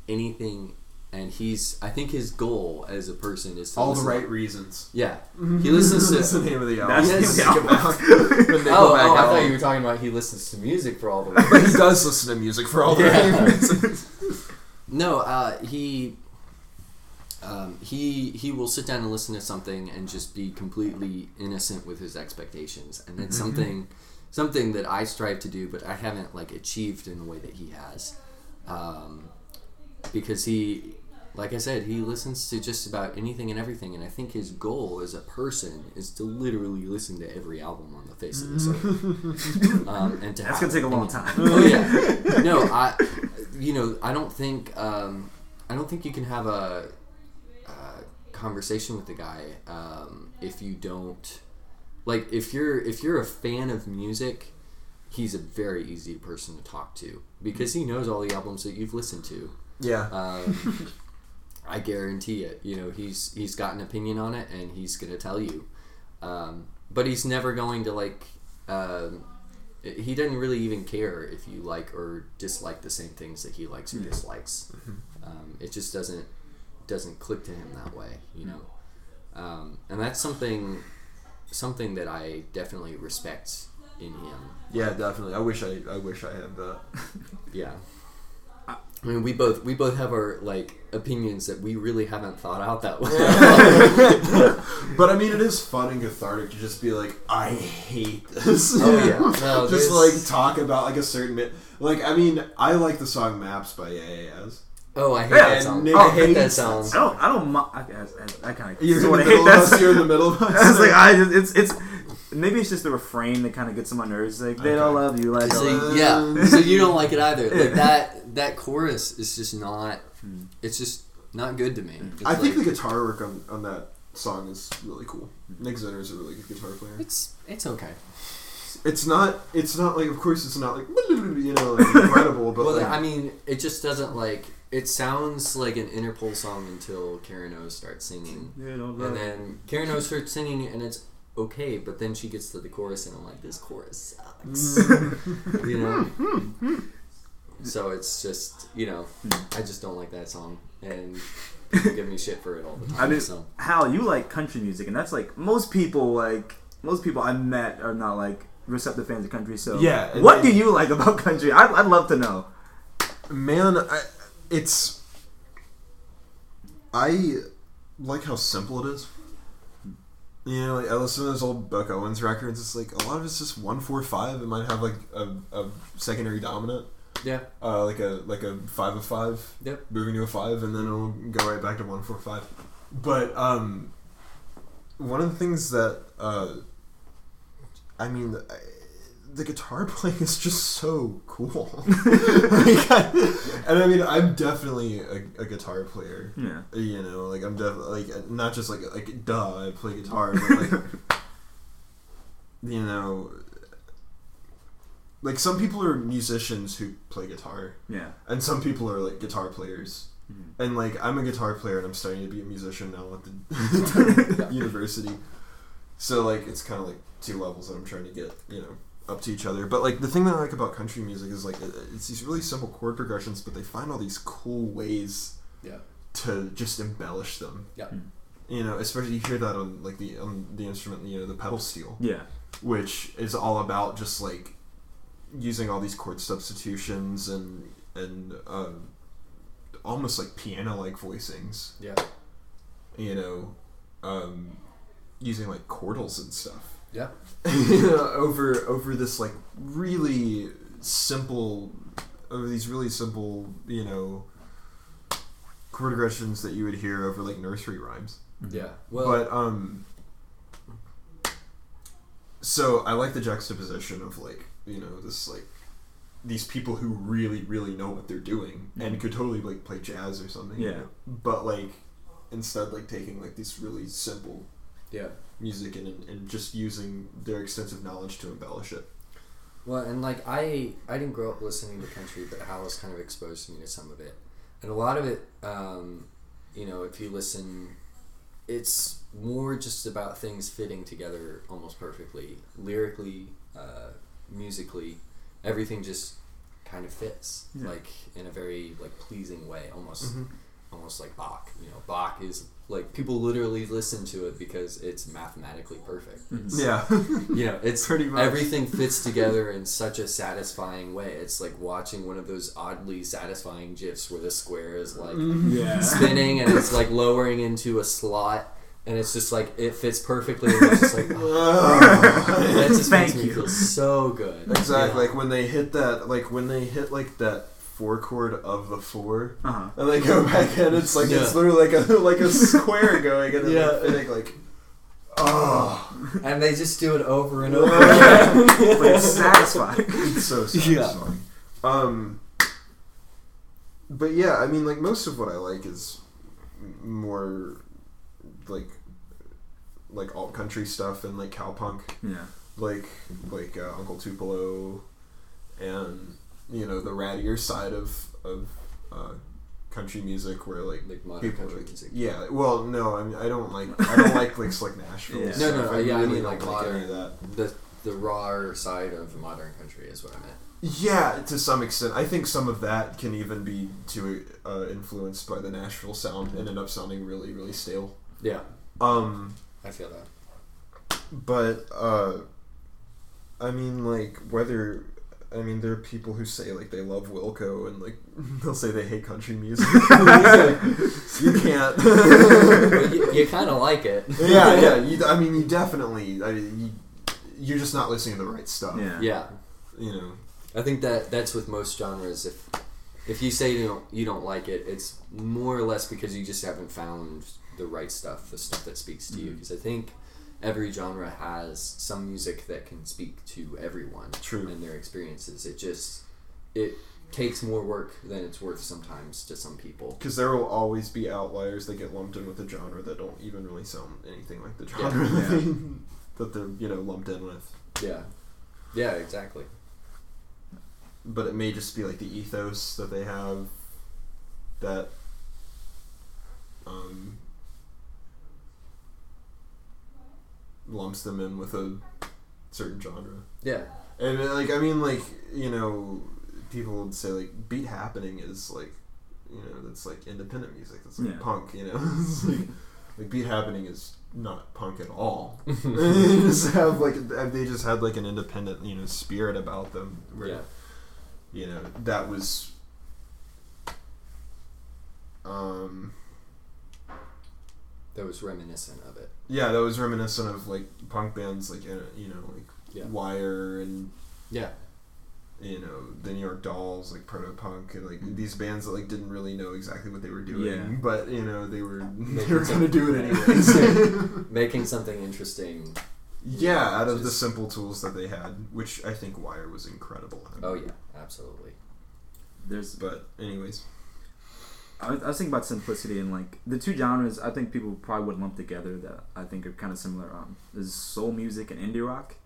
anything and he's I think his goal as a person is to All the listen- right reasons. yeah he listens to That's the name of the album. Yes. the album. The Oh, oh, I thought you were talking about he listens to music for all the But he does listen to music for all the Yeah. right reasons. No, uh, he um, he he will sit down and listen to something and just be completely innocent with his expectations, and it's something something that I strive to do, but I haven't like achieved in the way that he has, um, because he. Like I said, he listens to just about anything and everything, and I think his goal as a person is to literally listen to every album on the face of this earth. Um, and to That's gonna take a long time. Oh yeah, no, I, you know, I don't think, um, I don't think you can have a, conversation with the guy um, if you don't, like, if you're if you're a fan of music, he's a very easy person to talk to because he knows all the albums that you've listened to. Yeah. Um, I guarantee it. You know, he's he's got an opinion on it, and he's gonna tell you. Um, but he's never going to like. Um, he doesn't really even care if you like or dislike the same things that he likes or dislikes. Um, it just doesn't doesn't click to him that way, you know. Um, and that's something something that I definitely respect in him. Yeah, definitely. I wish I I wish I had that. Yeah. I mean, we both we both have our like opinions that we really haven't thought out that well. but I mean, it is fun and cathartic to just be like, I hate this. Oh, yeah. No, just there's- like talk about like a certain bit. Like I mean, I like the song "Maps" by AAS. Oh, I hate Yeah, that song. Nick I hate that hates song. I don't. I don't. mi- I, I, I kind of You're in sort the of hate middle of that. us. You're in the middle of us. I was like, I just, it's it's maybe it's just the refrain that kind of gets on my nerves. Like they don't love you. Like So, yeah, so you don't like it either. Yeah. Like that that chorus is just not. Hmm. It's just not good to me. Hmm. It's I think the guitar work on, on that song is really cool. Hmm. Nick Zinner is a really good guitar player. it's it's okay. It's not. It's not like. Of course, it's not like you know like incredible, but well, like, I mean, it just doesn't like. It sounds like an Interpol song until Karen O starts singing, Yeah, don't and then Karen O starts singing, and it's okay. But then she gets to the chorus, and I'm like, this chorus sucks. Mm. you know. So it's just you know, I just don't like that song, and people give me shit for it all the time. I mean, so Hal, you like country music, and that's like most people like most people I met are not like receptive fans of country. So Yeah, what they- do you like about country? I'd, I'd love to know. man, I, it's. I like how simple it is. You know, like I listen to those old Buck Owens records. It's like a lot of it's just one four five. It might have like a, a secondary dominant, yeah, uh, like a like a five of five, Yep. moving to a five, and then it'll go right back to one four five. But um, one of the things that uh, I mean, I, the guitar playing is just so cool. Like, I- and I mean, I'm definitely a, a guitar player. Yeah. You know, like I'm definitely like not just like like duh, I play guitar, but like you know, like some people are musicians who play guitar, Yeah. and some people are like guitar players. Mhm. And like I'm a guitar player, and I'm starting to be a musician now at the university. So like it's kind of like two levels that I'm trying to get, you know, up to each other. But like the thing that I like about country music is like it's these really simple chord progressions, but they find all these cool ways yeah, to just embellish them. yeah, You know, especially you hear that on like the on the instrument, you know, the pedal steel, Yeah. which is all about just like using all these chord substitutions and and um, almost like piano like voicings. yeah, You know, um, using like chordals and stuff. yeah. over over this like really simple over these really simple you know chord progressions that you would hear over like nursery rhymes Yeah. Well, but um so i like the juxtaposition of like you know this like these people who really really know what they're doing and could totally like play jazz or something you Yeah. know? but like instead like taking like these really simple yeah. music and, and just using their extensive knowledge to embellish it. Well, and like I, I didn't grow up listening to country, but Hal has kind of exposed me to some of it, and a lot of it, um, you know, if you listen, it's more just about things fitting together almost perfectly, lyrically, uh, musically, everything just kind of fits, Yeah. like in a very like pleasing way, almost, almost like Bach. You know, Bach is like people literally listen to it because it's mathematically perfect. It's- Yeah. you know it's Pretty much. everything fits together in such a satisfying way it's like watching one of those oddly satisfying gifs where the square is like mm-hmm. Yeah. spinning and it's like lowering into a slot and it's just like it fits perfectly and it's just like oh, that just Thank makes me you. feel so good exactly. Yeah. Like when they hit that, like when they hit like that four chord of the four, Uh huh. and they go back in, it's like it's literally like a like a square going, and then Yeah. they're fitting like, oh, and they just do it over and over But it's satisfying. it's so Yeah. satisfying. Um, but yeah, I mean, like most of what I like is more like like alt country stuff and like cowpunk. Yeah. like like uh, Uncle Tupelo, and you know the rattier side of of uh, country music where like like modern people country like, music yeah. Well, no, I mean I don't like I don't like like slick Nashville. Yeah. No, no, no, yeah, I really mean, like, like modern- of that. the the raw side of modern country is what I meant Yeah, to some extent, I think some of that can even be too uh, influenced by the Nashville sound and end up sounding really really stale. yeah Um, I feel that but uh i mean like whether i mean there are people who say like they love wilco and like they'll say they hate country music you can't you, you kind of like it yeah yeah you, i mean you definitely I mean, you, you're just not listening to the right stuff Yeah. yeah you know I think that that's with most genres. If if you say you don't you don't like it, it's more or less because you just haven't found the right stuff, the stuff that speaks to you. Mm-hmm. Because I think every genre has some music that can speak to everyone True. and their experiences. It just it takes more work than it's worth sometimes to some people. Because there will always be outliers that get lumped in with a genre that don't even really sound anything like the Yeah. genre Yeah. that they're you know lumped in with. Yeah, yeah, exactly. But it may just be like the ethos that they have that um, lumps them in with a certain genre. Yeah, And uh, like I mean like you know people would say like beat happening is like you know that's like independent music that's like Yeah. punk you know it's like, like beat happening is not punk at all they just have like they just had like an independent you know spirit about them where yeah, you know that was um that was reminiscent of it. Yeah that was reminiscent of like punk bands like you know like Yeah. Wire and Yeah, you know the New York Dolls, like proto punk, and like these bands that like didn't really know exactly what they were doing, Yeah. but you know they were they Making were gonna do it anyways. making something interesting. yeah, out of the simple tools that they had, which I think Wire was incredible. At. Oh yeah, absolutely. There's But anyways, I was, I was thinking about simplicity and like the two genres I think people probably would lump together that I think are kind of similar um is soul music and indie rock.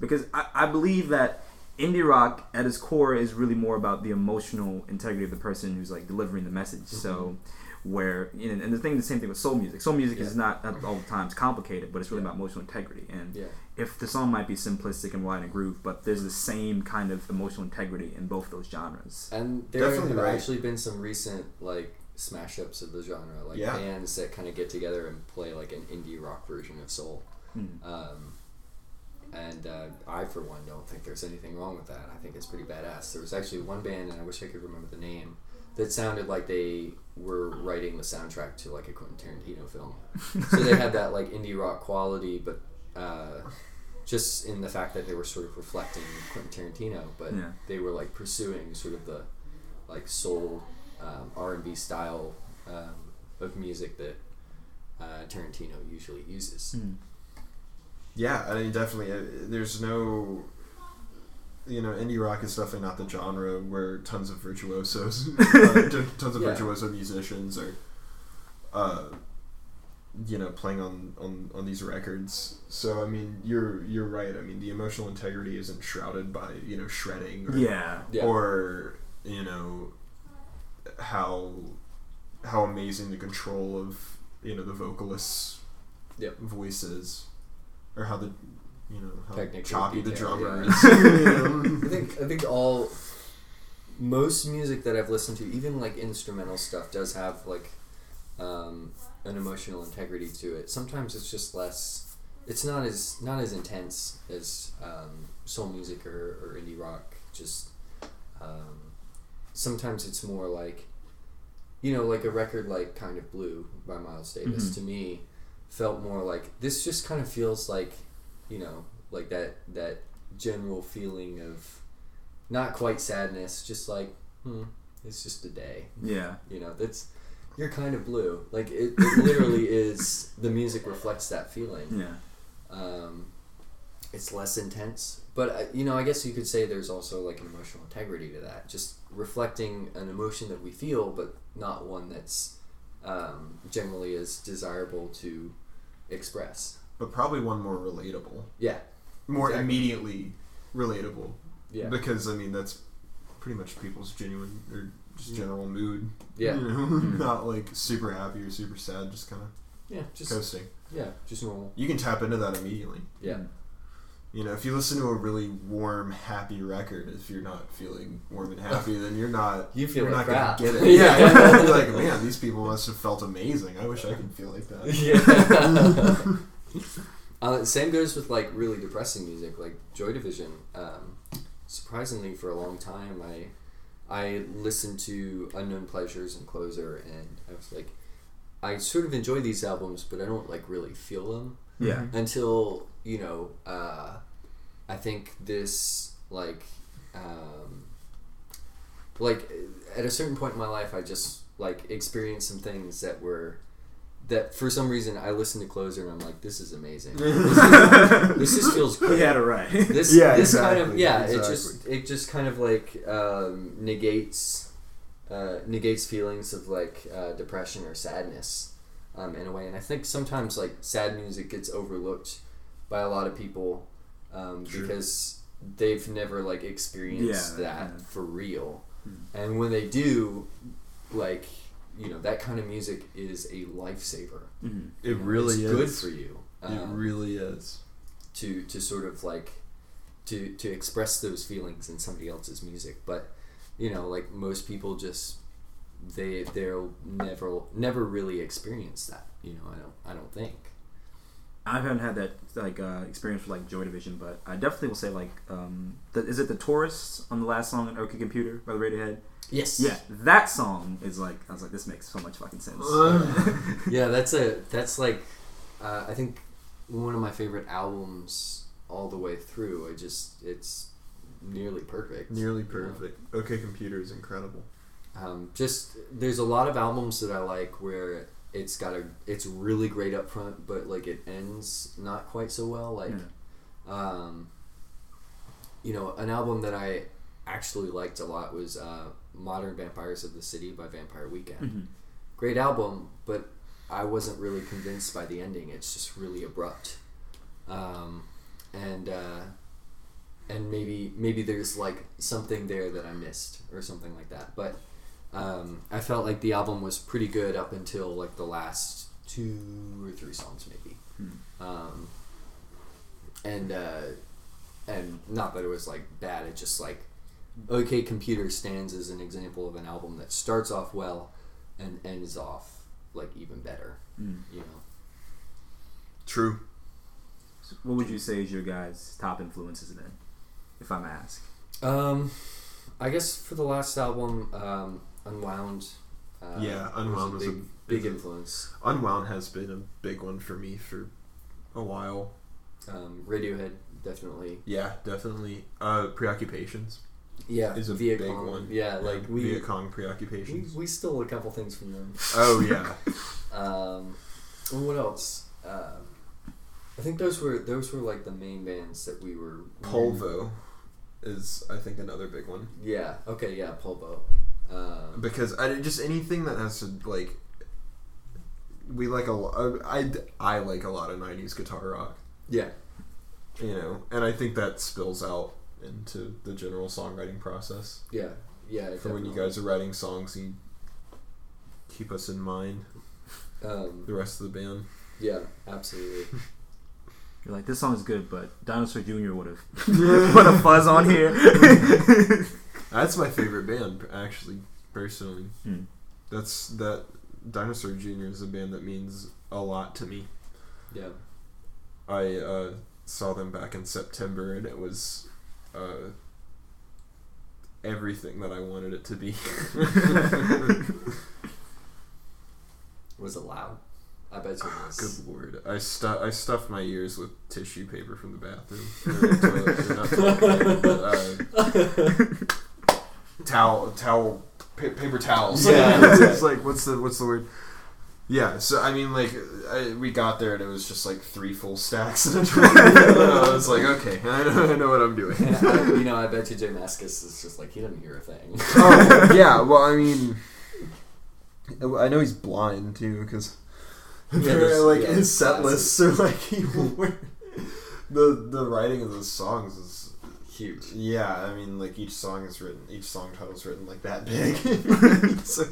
Because I, I believe that indie rock at its core is really more about the emotional integrity of the person who's like delivering the message. So where you know, and the thing the same thing with soul music soul music is not at all times complicated but it's really Yeah. about emotional integrity and Yeah, if the song might be simplistic and wide in a groove but there's the same kind of emotional integrity in both those genres and there Definitely have right. actually been some recent like smash ups of the genre, like Yeah. bands that kind of get together and play like an indie rock version of soul. Hmm. Um, and uh, I, for one, don't think there's anything wrong with that. I think it's pretty badass. There was actually one band, and I wish I could remember the name, that sounded like they were writing the soundtrack to like a Quentin Tarantino film. so they had that like indie rock quality, but uh, just in the fact that they were sort of reflecting Quentin Tarantino, but Yeah. they were like pursuing sort of the like soul um, R and B style um, of music that uh, Tarantino usually uses. Hmm. yeah, I mean definitely, uh, there's no. You know, indie rock is definitely not the genre where tons of virtuosos, uh, t- tons of Yeah. virtuoso musicians are, uh, you know, playing on, on, on these records. So I mean, you're you're right. I mean, the emotional integrity isn't shrouded by you know shredding or, yeah Yeah. or you know how how amazing the control of you know the vocalist's Yep. voice is, or how the you know how Technical choppy the detail, drummer is. I think I think all most music that I've listened to, even like instrumental stuff, does have like um, an emotional integrity to it. Sometimes it's just less. It's not as not as intense as um, soul music or, or indie rock. Just um, sometimes it's more like you know, like a record like Kind of Blue by Miles Davis Mhm. to me felt more like this just kind of feels like you know like that that general feeling of not quite sadness just like hmm it's just a day. Yeah. You know that's you're kind of blue. Like it, it literally is the music reflects that feeling. Yeah. Um, it's less intense but uh, you know i guess you could say there's also like an emotional integrity to that. Just reflecting an emotion that we feel but not one that's um, generally as desirable to express but probably one more relatable, yeah more Exactly. immediately relatable. yeah Because I mean that's pretty much people's genuine or just general mood. yeah You know, Mhm. not like super happy or super sad, just kind of yeah just coasting. yeah just normal You can tap into that immediately. yeah You know, if you listen to a really warm, happy record, if you're not feeling warm and happy, then you're not. You feel you're like not crap. gonna get it. Yeah, you're like, man, these people must have felt amazing. I wish I could feel like that. Yeah. uh, same goes with like really depressing music, like Joy Division. Um, surprisingly, for a long time, I I listened to Unknown Pleasures and Closer, and I was like, I sort of enjoy these albums, but I don't like really feel them yeah until you know. Uh, I think this like um, like at a certain point in my life, I just like experienced some things that were that for some reason I listen to Closer and I'm like, this is amazing. This, is, this just feels He great. had it right. This Yeah, this kind of exactly, yeah, it just it just kind of like um, negates uh, negates feelings of like uh, depression or sadness um, in a way, and I think sometimes like sad music gets overlooked by a lot of people um, because they've never like experienced Yeah, that yeah. for real, Hmm. and when they do, like you know that kind of music is a lifesaver. Mhm. It You know, really it's is. good for you. It Um, really is. to to sort of like to to express those feelings in somebody else's music but you know like most people just they they'll never never really experience that you know i don't i don't think I haven't had that like uh, experience with like Joy Division, but I definitely will say like, um, the, is it the Tourist on the last song on OK Computer by the Radiohead? yes Yeah, that song is like I was like, this makes so much fucking sense. yeah that's a that's like uh, i think one of my favorite albums all the way through i just it's nearly perfect Nearly perfect. Okay, computer is incredible. um, just there's a lot of albums that I like where it's got a it's really great up front, but like it ends not quite so well. Like, um, you know, an album that I actually liked a lot was uh, "Modern Vampires of the City" by Vampire Weekend. Mhm. Great album, but I wasn't really convinced by the ending. It's just really abrupt, um, and uh, and maybe maybe there's like something there that I missed or something like that. But um, I felt like the album was pretty good up until like the last two or three songs, maybe. Hmm. Um, and uh, and not that it was like bad. It just like OK Computer stands as an example of an album that starts off well and ends off like even better. Mm. You know. True. So what would you say is your guys' top influences then, if I may ask? Um, I guess for the last album, um, Unwound. Uh, Yeah, Unwound was a big, big is a- influence. Unwound has been a big one for me for a while. Um, Radiohead definitely. Yeah, definitely. Uh, preoccupations Yeah, is a big Cong. one. Yeah, like we, Viet Cong we preoccupations. we stole a couple things from them. oh yeah. Um, what else? Um, I think those were those were like the main bands that we were. Polvo is I think another big one Yeah. Okay. Yeah. Polvo. Um, because I just anything that has to like we like a lo- I I like a lot of '90s guitar rock. yeah. you know, and I think that spills out into the general songwriting process. Yeah. Yeah. For when you guys are writing songs, you keep us in mind, Um, the rest of the band. yeah. Absolutely. You're like, this song is good, but Dinosaur Jr. would have put a fuzz on here. That's my favorite band, actually, personally. Hmm. That's that Dinosaur Jr. is a band that means a lot to me. Yeah. I uh, saw them back in September, and it was uh, everything that I wanted it to be. Was it loud? I bet you it was. Good lord! I stu- I stuffed my ears with tissue paper from the bathroom. Or toilet- or not toilet paper, but, uh, towel, towel, pa- paper towels. Yeah. it's like what's the what's the word? Yeah. So I mean, like, I, we got there and it was just like three full stacks. and I was like, okay, I know, I know what I'm doing. And I, you know, I bet you J Mascis is just like he doesn't hear a thing. oh yeah. Well, I mean, I know he's blind too because Yeah, there's- like yeah, his set glasses. lists are like he wore- the the writing of the songs is Huge. yeah. I mean, like each song is written, each song title is written like that big. so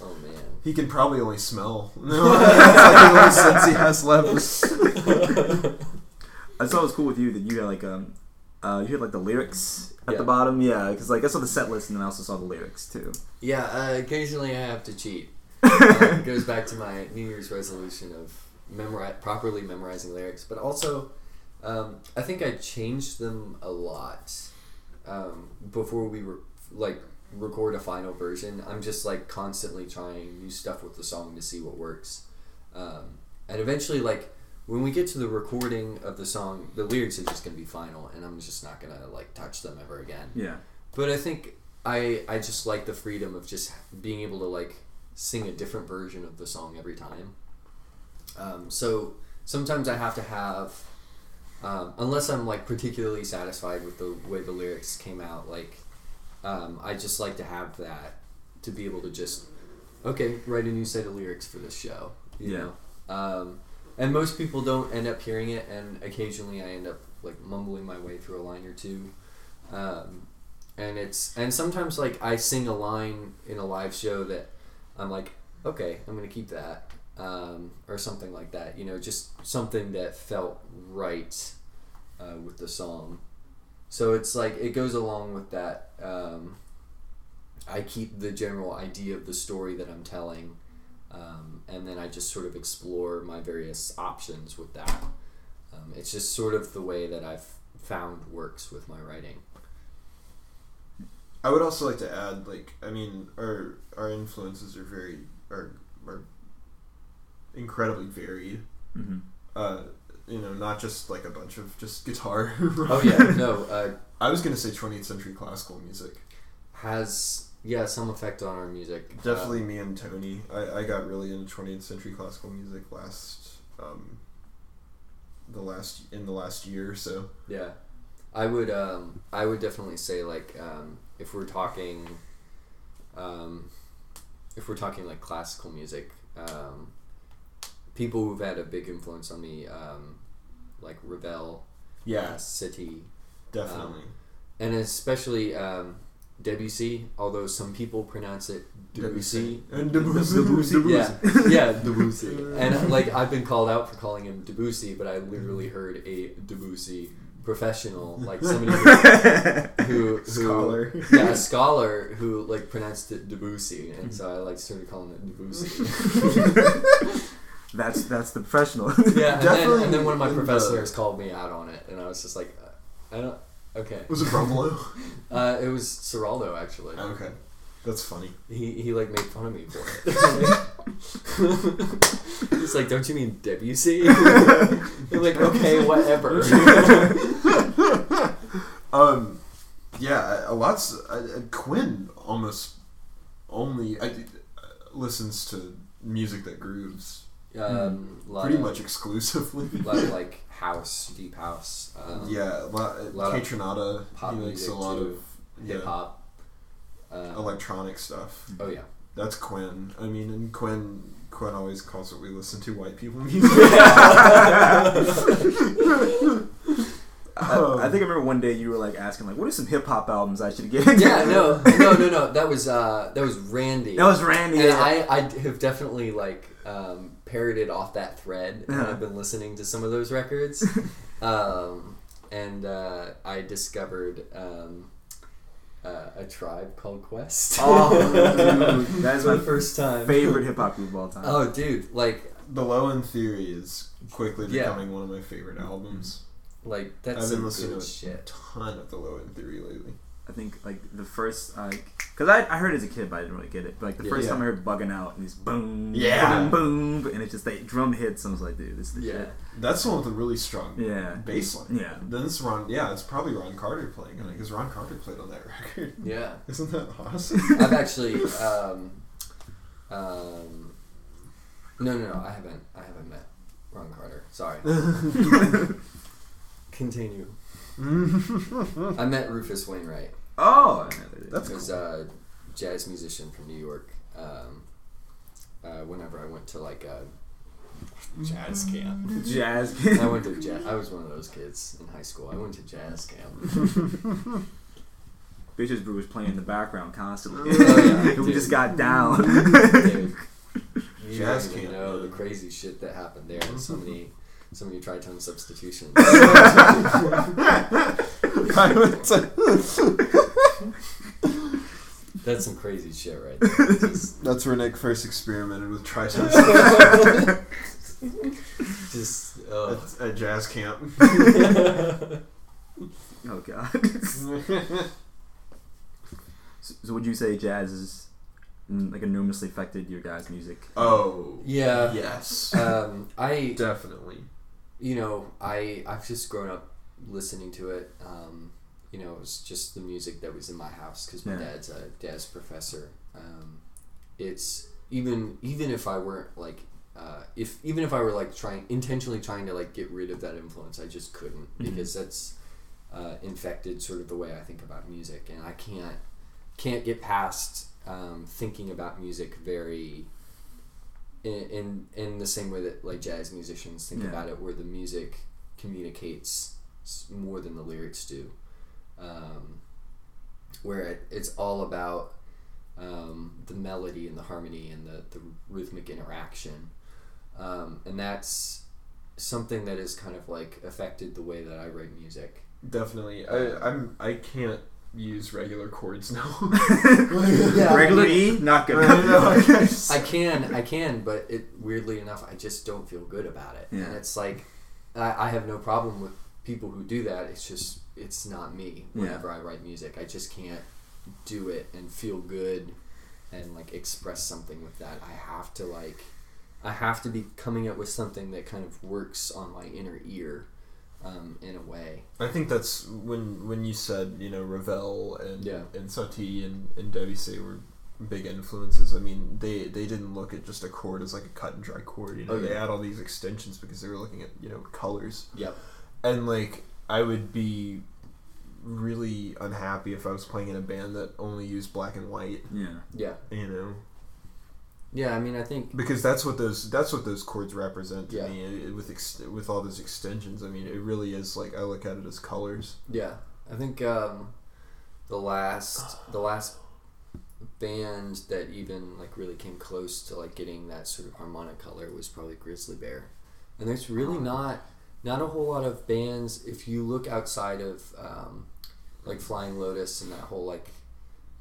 Oh man. he can probably only smell. No, that's like the only sense he has left. I thought it was cool with you that you had like um, uh, you had like the lyrics at Yeah. the bottom. Yeah, because like I saw the set list and then I also saw the lyrics too. Yeah, uh, occasionally I have to cheat. Uh, it goes back to my New Year's resolution of memori- properly memorizing lyrics, but also um, I think I changed them a lot um, before we were like record a final version. I'm just like constantly trying new stuff with the song to see what works, um, and eventually like. When we get to the recording of the song, the lyrics are just gonna be final, and I'm just not gonna like touch them ever again. Yeah. But I think I I just like the freedom of just being able to like sing a different version of the song every time. Um, so sometimes I have to have, um, unless I'm like particularly satisfied with the way the lyrics came out, like um, I just like to have that to be able to just okay write a new set of lyrics for this show. You Yeah. know, um, and most people don't end up hearing it, and occasionally I end up like mumbling my way through a line or two. Um, and it's and sometimes like I sing a line in a live show that I'm like, okay, I'm gonna keep that, um, or something like that. You know, just something that felt right uh, with the song. So it's like it goes along with that. Um, I keep the general idea of the story that I'm telling, um, and then I just sort of explore my various options with that. Um, it's just sort of the way that I've found works with my writing. I would also like to add, like, I mean, our our influences are very are are incredibly varied. Mm-hmm. Uh, you know, not just like a bunch of just guitar. Oh yeah, no, uh, I was gonna say 20th century classical music. has yeah some effect on our music. Definitely me and Tony. I, I got really into 20th century classical music last um, the last in the last year or so. Yeah, I would. Um, I would definitely say like um, if we're talking, um, if we're talking like classical music, um, people who've had a big influence on me, um, like Ravel, uh, Satie, definitely. and especially um, Debussy. Although some people pronounce it Debussy. and Debussy. Debussy. Yeah, yeah, Debussy. And uh, like I've been called out for calling him Debussy, but I literally heard a Debussy professional, like somebody who, who Scholar. yeah, a scholar who like pronounced it Debussy, and so I like started calling it Debussy. That's that's the professional. yeah, and then, Definitely and then one of my in the- professors called me out on it, and I was just like, uh, I don't. Okay, Was it Bromelo? uh, it was Seraldo actually. okay, that's funny. He, he like made fun of me for it. He's like, "Don't you mean Debussy?" I'm like, "Okay, whatever." um, yeah, a lot's uh, Quinn almost only I, uh, listens to music that grooves um, lot pretty of- much exclusively. lot of like house, deep house, um, yeah, a lot. lot of Kaytranada, pop he makes a lot too, of hip yeah, hop. Um, electronic stuff. oh yeah. That's Quinn. I mean, and Quinn Quinn always calls what we listen to white people music. I, I think I remember one day you were like asking like, "What are some hip hop albums I should get?" into?" yeah, no, no, no, no. That was uh, that was Randy. that was Randy. and yeah. I, I have definitely like um, parroted off that thread, and Uh-huh. I've been listening to some of those records, um, and uh, I discovered um, uh, a tribe called Quest. Oh, dude, that is my first time. favorite hip hop group of all time. Oh, dude, like, the Low End Theory is quickly Yeah. becoming one of my favorite albums. like that's I've been some listening good to a shit. ton of the Low End Theory lately. I think like the first like because I, I heard it as a kid but I didn't really get it. But like the Yeah. first Yeah. time I heard bugging out and these boom, Yeah. boom, boom, and it's just like drum hits. And I was like, dude, this is the Yeah, That's the one with a really strong. Yeah. bass line. Yeah. Then it's Ron. Yeah, it's probably Ron Carter playing on it because Ron Carter played on that record. yeah. Isn't that awesome? I've actually, um, um, no, no, no. I haven't. I haven't met Ron Carter. Sorry. Continue. I met Rufus Wainwright. Oh, That's He was cool. a jazz musician from New York. Um, uh, whenever I went to like a jazz camp, jazz. camp. I went to jazz. I was one of those kids in high school. I went to jazz camp. Bitches Brew was playing in the background constantly. Oh, yeah, we just got down. Dude, you Jazz don't camp, know the crazy shit that happened there. So many, so many tritone substitutions. I went to- That's some crazy shit right there. Just, That's where Nick first experimented with tritone just ugh. at, at jazz camp. oh god. so, so would you say jazz is mm, like enormously affected your guys' music? oh, yeah. yes, Um, I definitely. you know, I I've just grown up listening to it. Um, you know, it was just the music that was in my house because my Yeah. dad's a jazz professor. Um, it's even even if I weren't like uh, if even if I were like trying intentionally trying to like get rid of that influence, I just couldn't Mhm. because that's uh, infected sort of the way I think about music, and I can't can't get past um, thinking about music very in, in in the same way that like jazz musicians think Yeah. about it, where the music communicates more than the lyrics do, um, where it, it's all about um, the melody and the harmony and the, the rhythmic interaction, um, and that's something that has kind of like affected the way that I write music. Definitely. I I'm I can't use regular chords now. Yeah, I Regular mean- E, not good. I know, I. I can, I can, but it weirdly enough, I just don't feel good about it. Yeah. And it's like, I, I have no problem with people who do that. It's just, it's not me. Yeah. Whenever I write music, I just can't do it and feel good and like express something with that. I have to like, I have to be coming up with something that kind of works on my inner ear, um, in a way. I think that's when when you said you know Ravel and Yeah. and Satie and and Debussy were big influences. I mean, they they didn't look at just a chord as like a cut and dry chord. You know, Oh, they yeah. had all these extensions because they were looking at you know colors. Yep. And like, I would be really unhappy if I was playing in a band that only used black and white. Yeah. Yeah. You know, Yeah. I mean, I think, because that's what those that's what those chords represent to Yeah. me. It- it- with ex- with all those extensions, I mean, it really is like I look at it as colors. Yeah, I think um, the last the last band that even like really came close to like getting that sort of harmonic color was probably Grizzly Bear, and there's really not not a whole lot of bands if you look outside of um, like Flying Lotus and that whole like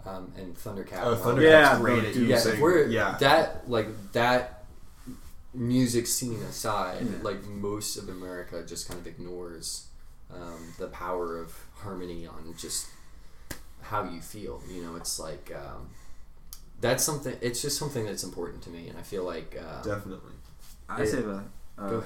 um, and Thundercat. Oh, and all Thundercat's. Yeah, great at dude. Yeah, if we're yeah. that like that music scene aside, Yeah. like most of America just kind of ignores um, the power of harmony on just how you feel. You know, it's like um, that's something. It's just something that's important to me, and I feel like uh, Definitely. I Yeah. say a, Go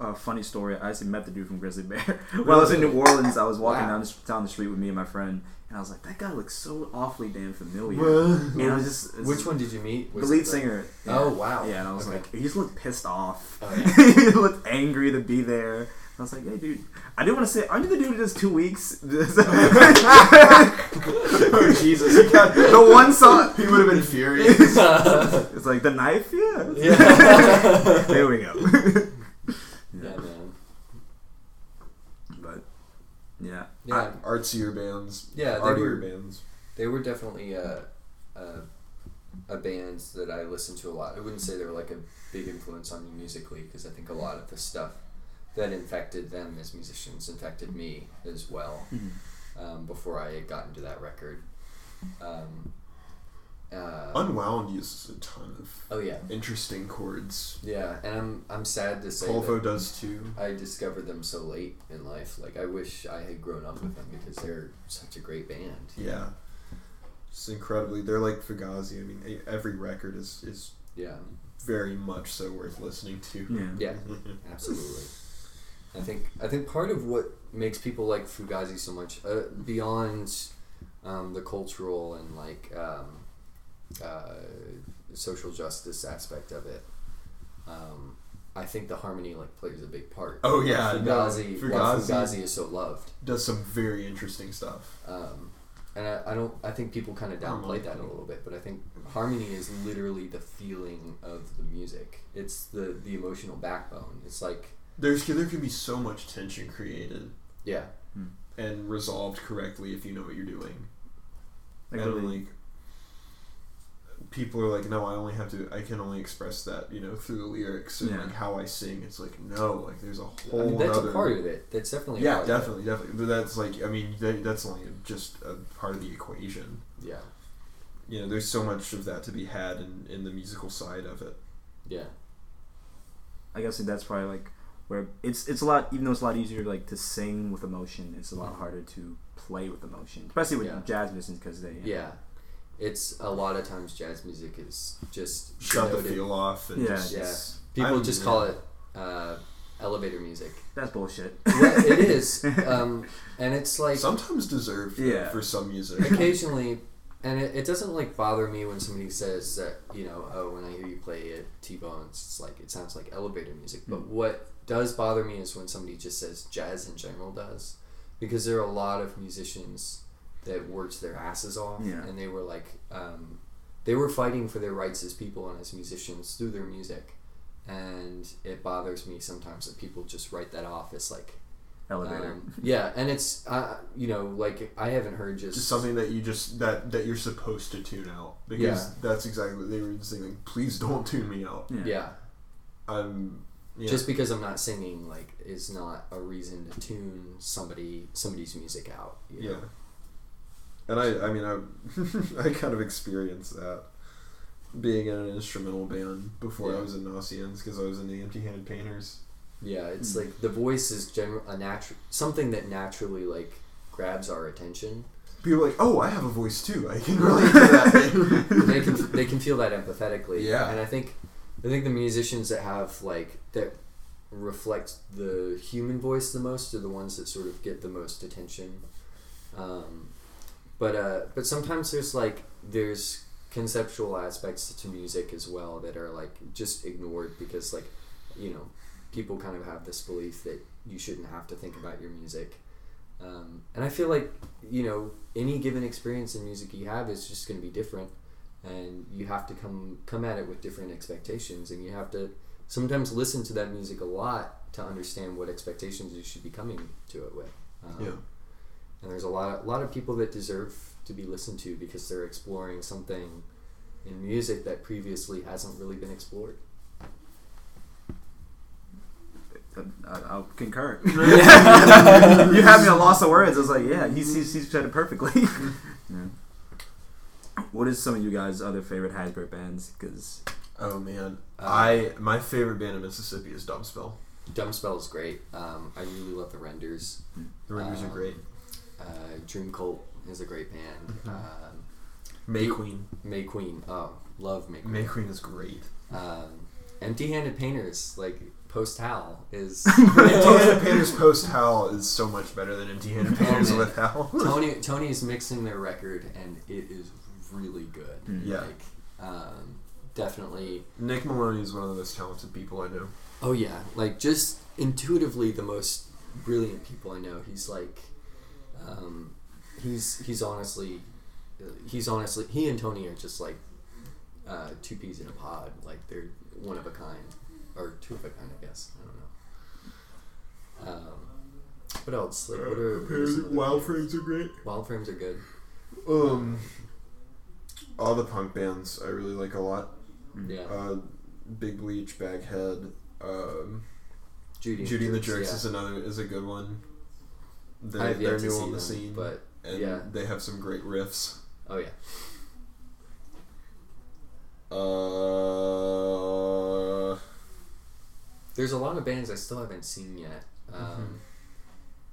a, funny story. I actually met the dude from Grizzly Bear. when I was in New Orleans, I was walking Wow. down, the, down the street with me and my friend, and I was like, that guy looks so awfully damn familiar. and I was just. it's- Which one did you meet? The lead it singer. Oh, wow. Yeah, and I was Okay. like, he just looked pissed off. Oh, yeah. he looked angry to be there. I was like, hey, dude. I didn't want to say, aren't you the dude who does two weeks? oh Jesus! The one song. he would have been furious. It's like the knife, yeah. Yeah. there we go. yeah, man. But yeah, Yeah, Artsier bands. Yeah, they artier were- bands. they were definitely a, a, a band that I listened to a lot. I wouldn't say they were like a big influence on me musically because I think a lot of the stuff that infected them as musicians infected me as well um, before I had gotten to that record. Um, uh, Unwound uses a ton of oh yeah, interesting chords. yeah, and I'm I'm sad to say Polvo that does too. I discovered them so late in life. Like I wish I had grown up with them because they're such a great band. Yeah. It's incredibly. They're like Fugazi. I mean, e- every record is is Yeah, very much so worth listening to. yeah. yeah. Absolutely. I think I think part of what makes people like Fugazi so much, uh, beyond um, the cultural and like um, uh, social justice aspect of it, um, I think the harmony like plays a big part. Oh, yeah, no, Fugazi, why Fugazi- Fugazi is so loved. Does some very interesting stuff. Um, and I, I don't. I think people kind of downplay that a little bit, but I think harmony is literally the feeling of the music. It's the the emotional backbone. It's like There's there can be so much tension created yeah, and resolved correctly if you know what you're doing. Like, and literally- like people are like, no, I only have to. I can only express that, you know, through the lyrics and Yeah. like how I sing. It's like no, like there's a whole. I mean, that's other, a part of it. That's definitely a Yeah, part of it. definitely, definitely. But that's like, I mean, that, that's only just a part of the equation. Yeah, You know, there's so much of that to be had in, in the musical side of it. yeah, I guess that's probably like where it's it's a lot. Even though it's a lot easier like to sing with emotion, it's a lot mm-hmm. harder to play with emotion, especially with Yeah. jazz musicians because they uh, yeah. It's a lot of times jazz music is just Shut the feel off and Yeah. just Yeah, people I'm- just call it uh, elevator music. That's bullshit. Well, it is, um, and it's like sometimes deserved Yeah. for some music. occasionally and it, it doesn't like bother me when somebody says that you know oh when I hear you play at T Bones it's like it sounds like elevator music. But what does bother me is when somebody just says jazz in general does, because there are a lot of musicians that worked their asses off Yeah. and they were like um, they were fighting for their rights as people and as musicians through their music. And it bothers me sometimes that people just write that off as like Elevator. um, yeah, and it's uh, you know like I haven't heard just, Just something that you just that that you're supposed to tune out because Yeah. that's exactly what they were saying. Like, Please don't tune me out. yeah. yeah. I'm yeah. Just because I'm not singing, like, is not a reason to tune somebody somebody's music out. you Yeah. Know? And I, I mean, I, I kind of experienced that being in an instrumental band before Yeah. I was in Nossiens because I was in the Empty Handed Painters. Yeah, it's Hmm. like the voice is general a natural something that naturally like grabs our attention. People are like, oh, I have a voice too. I can relate to that. they can they can feel that empathetically. Yeah. and I think I think the musicians that have like that reflect the human voice the most are the ones that sort of get the most attention. Um, but uh, but sometimes there's like there's conceptual aspects to music as well that are like just ignored because like you know people kind of have this belief that you shouldn't have to think about your music. Um, and I feel like you know any given experience in music you have is just going to be different, and you have to come come at it with different expectations, and you have to sometimes listen to that music a lot to understand what expectations you should be coming to it with. Um, Yeah. And there's a lot of, a lot of people that deserve to be listened to because they're exploring something in music that previously hasn't really been explored. I, I'll concur. you had me a loss of words. I was like, yeah, he's, he's, he's said it perfectly. yeah. What is some of you guys' other favorite Hasbro bands? Because oh man, Uh, I my favorite band in Mississippi is Dumbspell. Dumbspell is great. Um, I really love the Renders. The Renders Um, are great. Uh, Dream Cult is a great band. Mhm. Um, May Queen. May Queen, oh, love May Queen. May Queen is great. Um, Empty Handed Painters, like Post Hal, is Empty-Handed Painters post Hal is so much better than Empty-Handed Painters man. with Hal. Tony. Tony's mixing their record, and it is really good. Mm. Yeah. Like, um, definitely. Nick Maloney is one of the most talented people I know. Oh yeah, like just intuitively the most brilliant people I know. He's like, um, he's he's honestly, he's honestly he and Tony are just like uh, two peas in a pod. Like they're one of a kind, or two of a kind, I guess. I don't know. Um, what else? Like what are, what are some other- Wild Frames are great. Wild frames are good. Um, all the punk bands I really like a lot. Yeah, Uh, Big Bleach, Baghead, um, Judy. Judy and the Jerks, Jerks yeah. is another is a good one. They're, I have yet to new see on the scene, but and yeah. they have some great riffs. oh yeah. Uh, There's a lot of bands I still haven't seen yet. Um, Mm-hmm.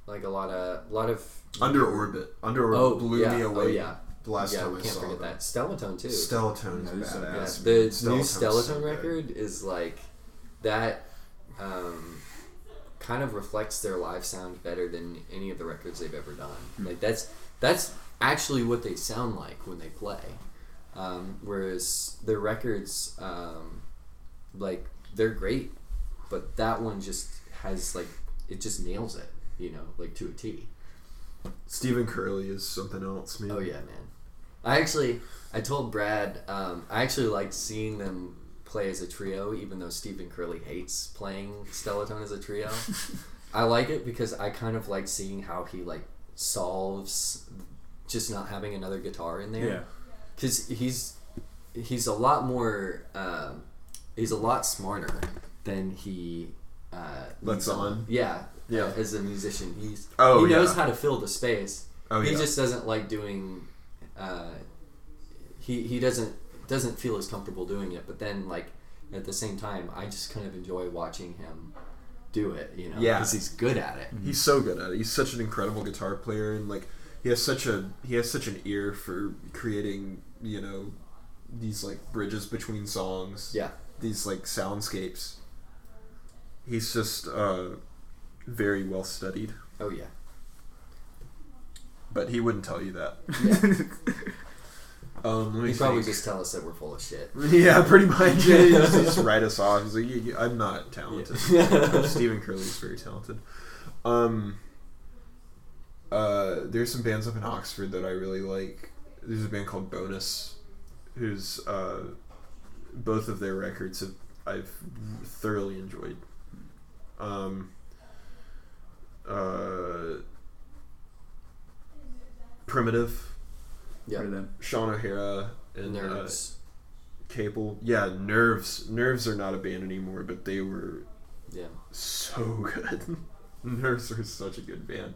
Like a lot of lot of Under Orbit, Under Orbit Oh blew yeah, me away. oh yeah, The last yeah. time I can't saw forget them. that. Stellatone too. Stellatone Yeah, is so- yeah, badass. the new Stellatone's Stellatone so record is like that. Um, kind of reflects their live sound better than any of the records they've ever done. Hmm. Like that's that's actually what they sound like when they play. Um, whereas their records, um, like they're great, but that one just has like it just nails it, you know, like to a T. Stephen Curley is something else, man. Oh yeah, man. I actually, I told Brad, um, I actually liked seeing them play as a trio, even though Stephen Curley hates playing Stellatone as a trio. I like it because I kind of like seeing how he like solves just not having another guitar in there. yeah, because he's he's a lot more um, he's a lot smarter than he uh, Lets leads on. Yeah, Yeah. As a musician, he's Oh, he knows yeah. how to fill the space. Oh he yeah. just doesn't like doing. Uh, he he doesn't doesn't feel as comfortable doing it. But then like at the same time, I just kind of enjoy watching him do it. You know, Yeah. because he's good at it. He's so good at it. He's such an incredible guitar player, and like he has such a he has such an ear for creating you know these like bridges between songs. Yeah. These like soundscapes. He's just uh, very well studied, Oh yeah. but he wouldn't tell you that. Um, let me He probably think. just tell us that we're full of shit. Yeah, pretty much. Yeah, he just, he just write us off. He's like, "Yeah, yeah, I'm not talented. Yeah. Stephen Curley is very talented. Um, uh, there's some bands up in Oxford that I really like. There's a band called Bonus, who's uh, both of their records have I've thoroughly enjoyed. Um, uh, Primitive, Yeah. Heard them. Sean O'Hara, and uh, Nerves. Cable. Yeah, Nerves. Nerves are not a band anymore, but they were Yeah. so good. Nerves are such a good band.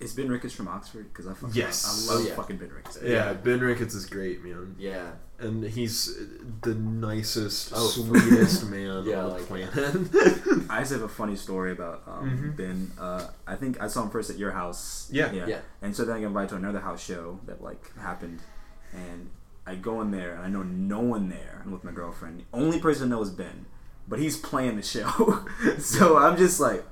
Is Ben Ricketts from Oxford? Because I fucking Yes. I love Oh, yeah. fucking Ben Ricketts. Yeah, Ben Ricketts is great, man. Yeah. And he's the nicest, Oh, sweetest man Yeah, on the like- planet. I just have a funny story about um, Mhm. Ben. Uh, I think I saw him first at your house. Yeah. yeah. Yeah. And so then I got invited to another house show that like happened, and I go in there and I know no one there. I'm with my girlfriend. The only person I know is Ben, but he's playing the show. so I'm just like,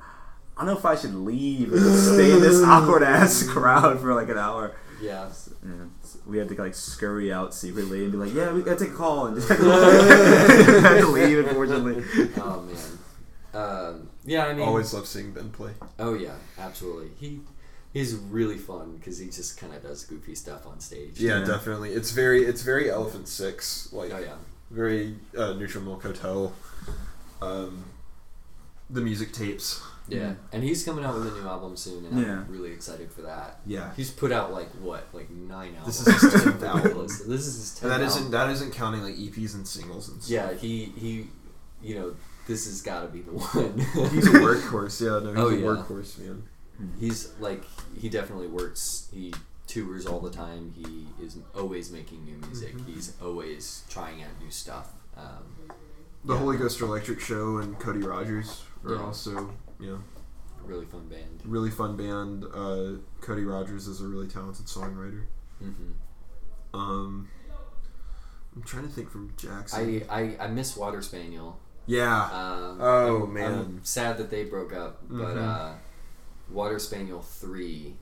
I don't know if I should leave and stay in this awkward ass crowd for like an hour. Yeah. Yeah, so we had to like scurry out secretly and be like, "Yeah, we gotta take a call," and just had to leave. Unfortunately, Oh man. Um, yeah, I mean. Always love seeing Ben play. Oh yeah, absolutely. He he's really fun because he just kind of does goofy stuff on stage. Yeah, Yeah. definitely. It's very it's very Elephant Six, like Oh yeah. very uh, Neutral Milk Hotel. Um, the music tapes. Yeah, and he's coming out with a new album soon, and Yeah. I'm really excited for that. Yeah. He's put out like what, like nine albums. This is his 10th album. This is his And tenth. that isn't album. that isn't counting like EPs and singles and stuff. Yeah, he he, you know, this has got to be the one. He's a workhorse, yeah. No, he's Oh, a yeah. workhorse, man. He's like he definitely works. He tours all the time. He is always making new music. Mhm. He's always trying out new stuff. Um, The Yeah. Holy Ghost Electric Show and Cody Rogers are Yeah. also, you know, really fun band. really fun band. Uh, Cody Rogers is a really talented songwriter. hmm Um, I'm trying to think from Jackson. I, I I miss Water Spaniel. yeah. Um, Oh, I'm, man. I'm sad that they broke up, but Mhm. uh, Water Spaniel three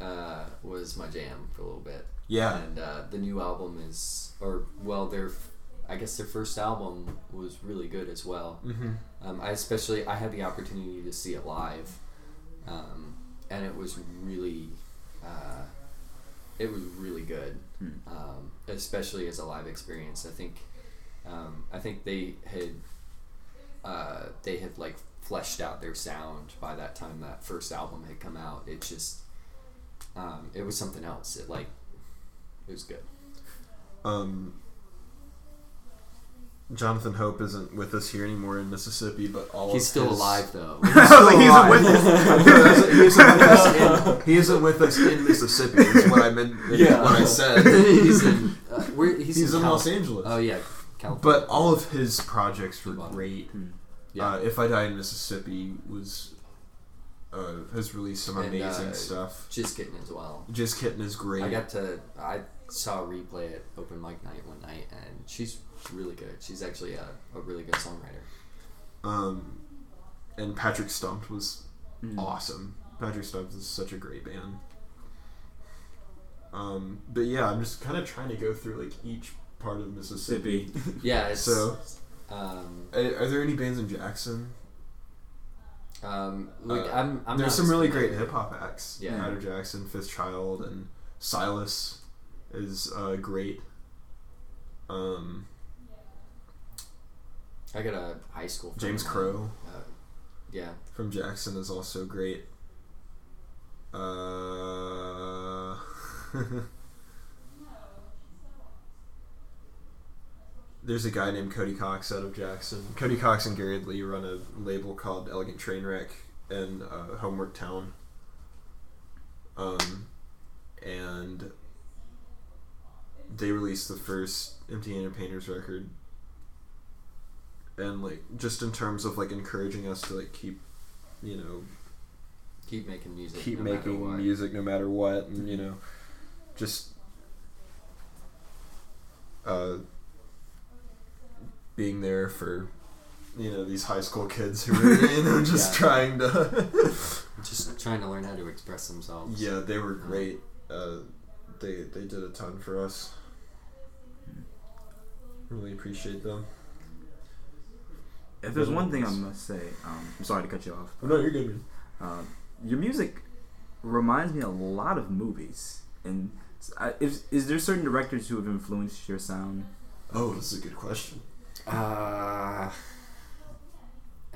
uh, was my jam for a little bit. Yeah. and uh, the new album is, or well, their I guess their first album was really good as well. Mm-hmm. Um, I especially I had the opportunity to see it live, um, and it was really, uh, it was really good, Hmm. um, especially as a live experience. I think, um, I think they had, uh, they had like fleshed out their sound by that time that first album had come out. It just, um, it was something else. It like, it was good. Um, Jonathan Hope isn't with us here anymore in Mississippi, but all He's of still his- alive though. He's still He's alive. with he, isn't with us in, he isn't with us in Mississippi. Is what I meant. Yeah. What I said. he's in, uh, where, he's, He's in Cal- Los Angeles. Oh yeah, California. But all of his projects were Bottom. great. yeah, Uh, if I Die in Mississippi was uh, has released some And, amazing uh, stuff. Just Kitten as well. Just Kitten is great. I got to I saw a replay at open mic night one night, and she's really good. She's actually a, a really good songwriter. um, and Patrick Stumped was Mm. awesome. Patrick Stumped is such a great band. Um, but yeah, I'm just kind of trying to go through like each part of Mississippi. Mississippi. Yeah, it's So, um, are, are there any bands in Jackson? um, like Uh, I'm, I'm There's not some really great hip hop acts. Yeah. out of Jackson, Fifth Child, and Silas is uh, great. Um, I got a high school. friend James Crow Uh, yeah, from Jackson is also great. Uh, there's a guy named Cody Cox out of Jackson. Cody Cox and Gary Lee run a label called Elegant Trainwreck in uh, Homework Town. Um, and they released the first Empty Handed Painters record. And like just in terms of like encouraging us to like keep, you know, keep making music. keep no matter making what. music no matter what and you know just uh, being there for you know these high school kids who are you know just Yeah. trying to Just trying to learn how to express themselves. yeah they were great uh, they they did a ton for us. Really appreciate them. If there's one thing I must say, um, I'm sorry to cut you off. Oh, no, you're good. Man. Uh, your music reminds me a lot of movies. And uh, is, is there certain directors who have influenced your sound? Oh, this is a good question. Uh,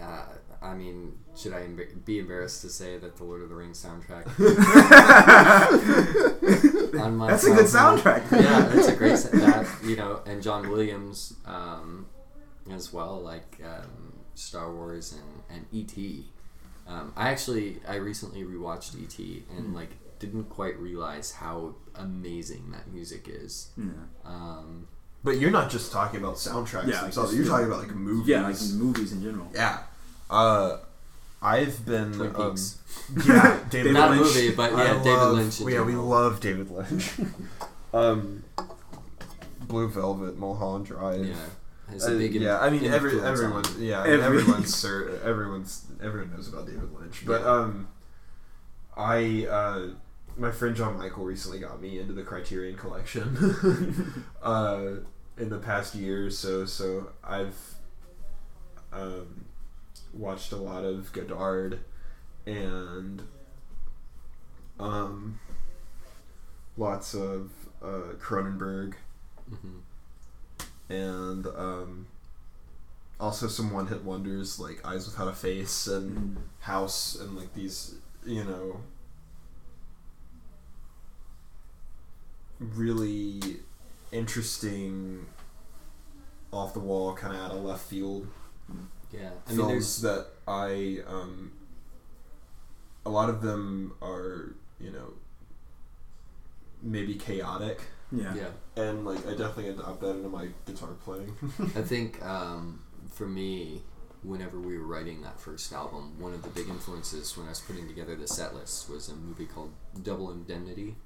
uh, I mean, should I emb- be embarrassed to say that the Lord of the Rings soundtrack? on my That's a good soundtrack. yeah, it's a great sa- that you know, and John Williams um, as well, like um, Star Wars and and E.T. Um, I actually I recently rewatched E.T. and like didn't quite realize how amazing that music is. Yeah. Um, But you're not just talking about soundtracks Yeah, themselves. just- You're talking about like movies. Yeah, like movies in general. Yeah. Uh, I've been Twin um, Peaks. yeah, David Not a Lynch. movie, but I yeah, David love- Lynch in Yeah, we love David Lynch. um, Blue Velvet, Mulholland Drive. yeah, has a Uh, yeah, I mean every influence on everyone yeah, I mean, Every- everyone's cer- everyone's everyone knows about David Lynch. But Yeah. um I uh my friend John Michael recently got me into the Criterion collection. uh in the past year or so, so I've um watched a lot of Godard and um lots of uh Cronenberg Mhm. And um, also some one hit wonders like Eyes Without a Face and Mm. House and like these, you know, really interesting, off the wall, kind of out of left field Yeah, I mean, films that I, um, a lot of them are, you know, maybe chaotic. Yeah. yeah. And like I definitely had to up that into my guitar playing. I think um, for me, whenever we were writing that first album, one of the big influences when I was putting together the set list was a movie called Double Indemnity.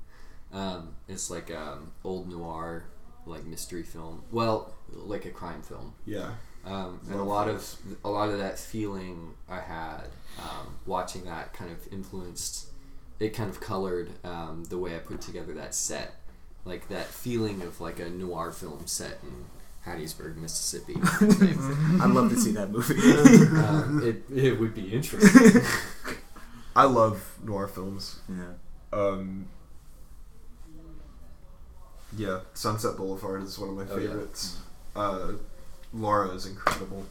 Um, it's like um, old noir, like mystery film. Well, like a crime film. yeah. Um, and a lot of a lot of that feeling I had um, watching that kind of influenced. It kind of colored um, the way I put together that set, like that feeling of like a noir film set in Hattiesburg, Mississippi. I'd love to see that movie. um, it it would be interesting. I love noir films. yeah. Um, yeah, Sunset Boulevard is one of my Oh, yeah. favorites. Uh, Laura is incredible.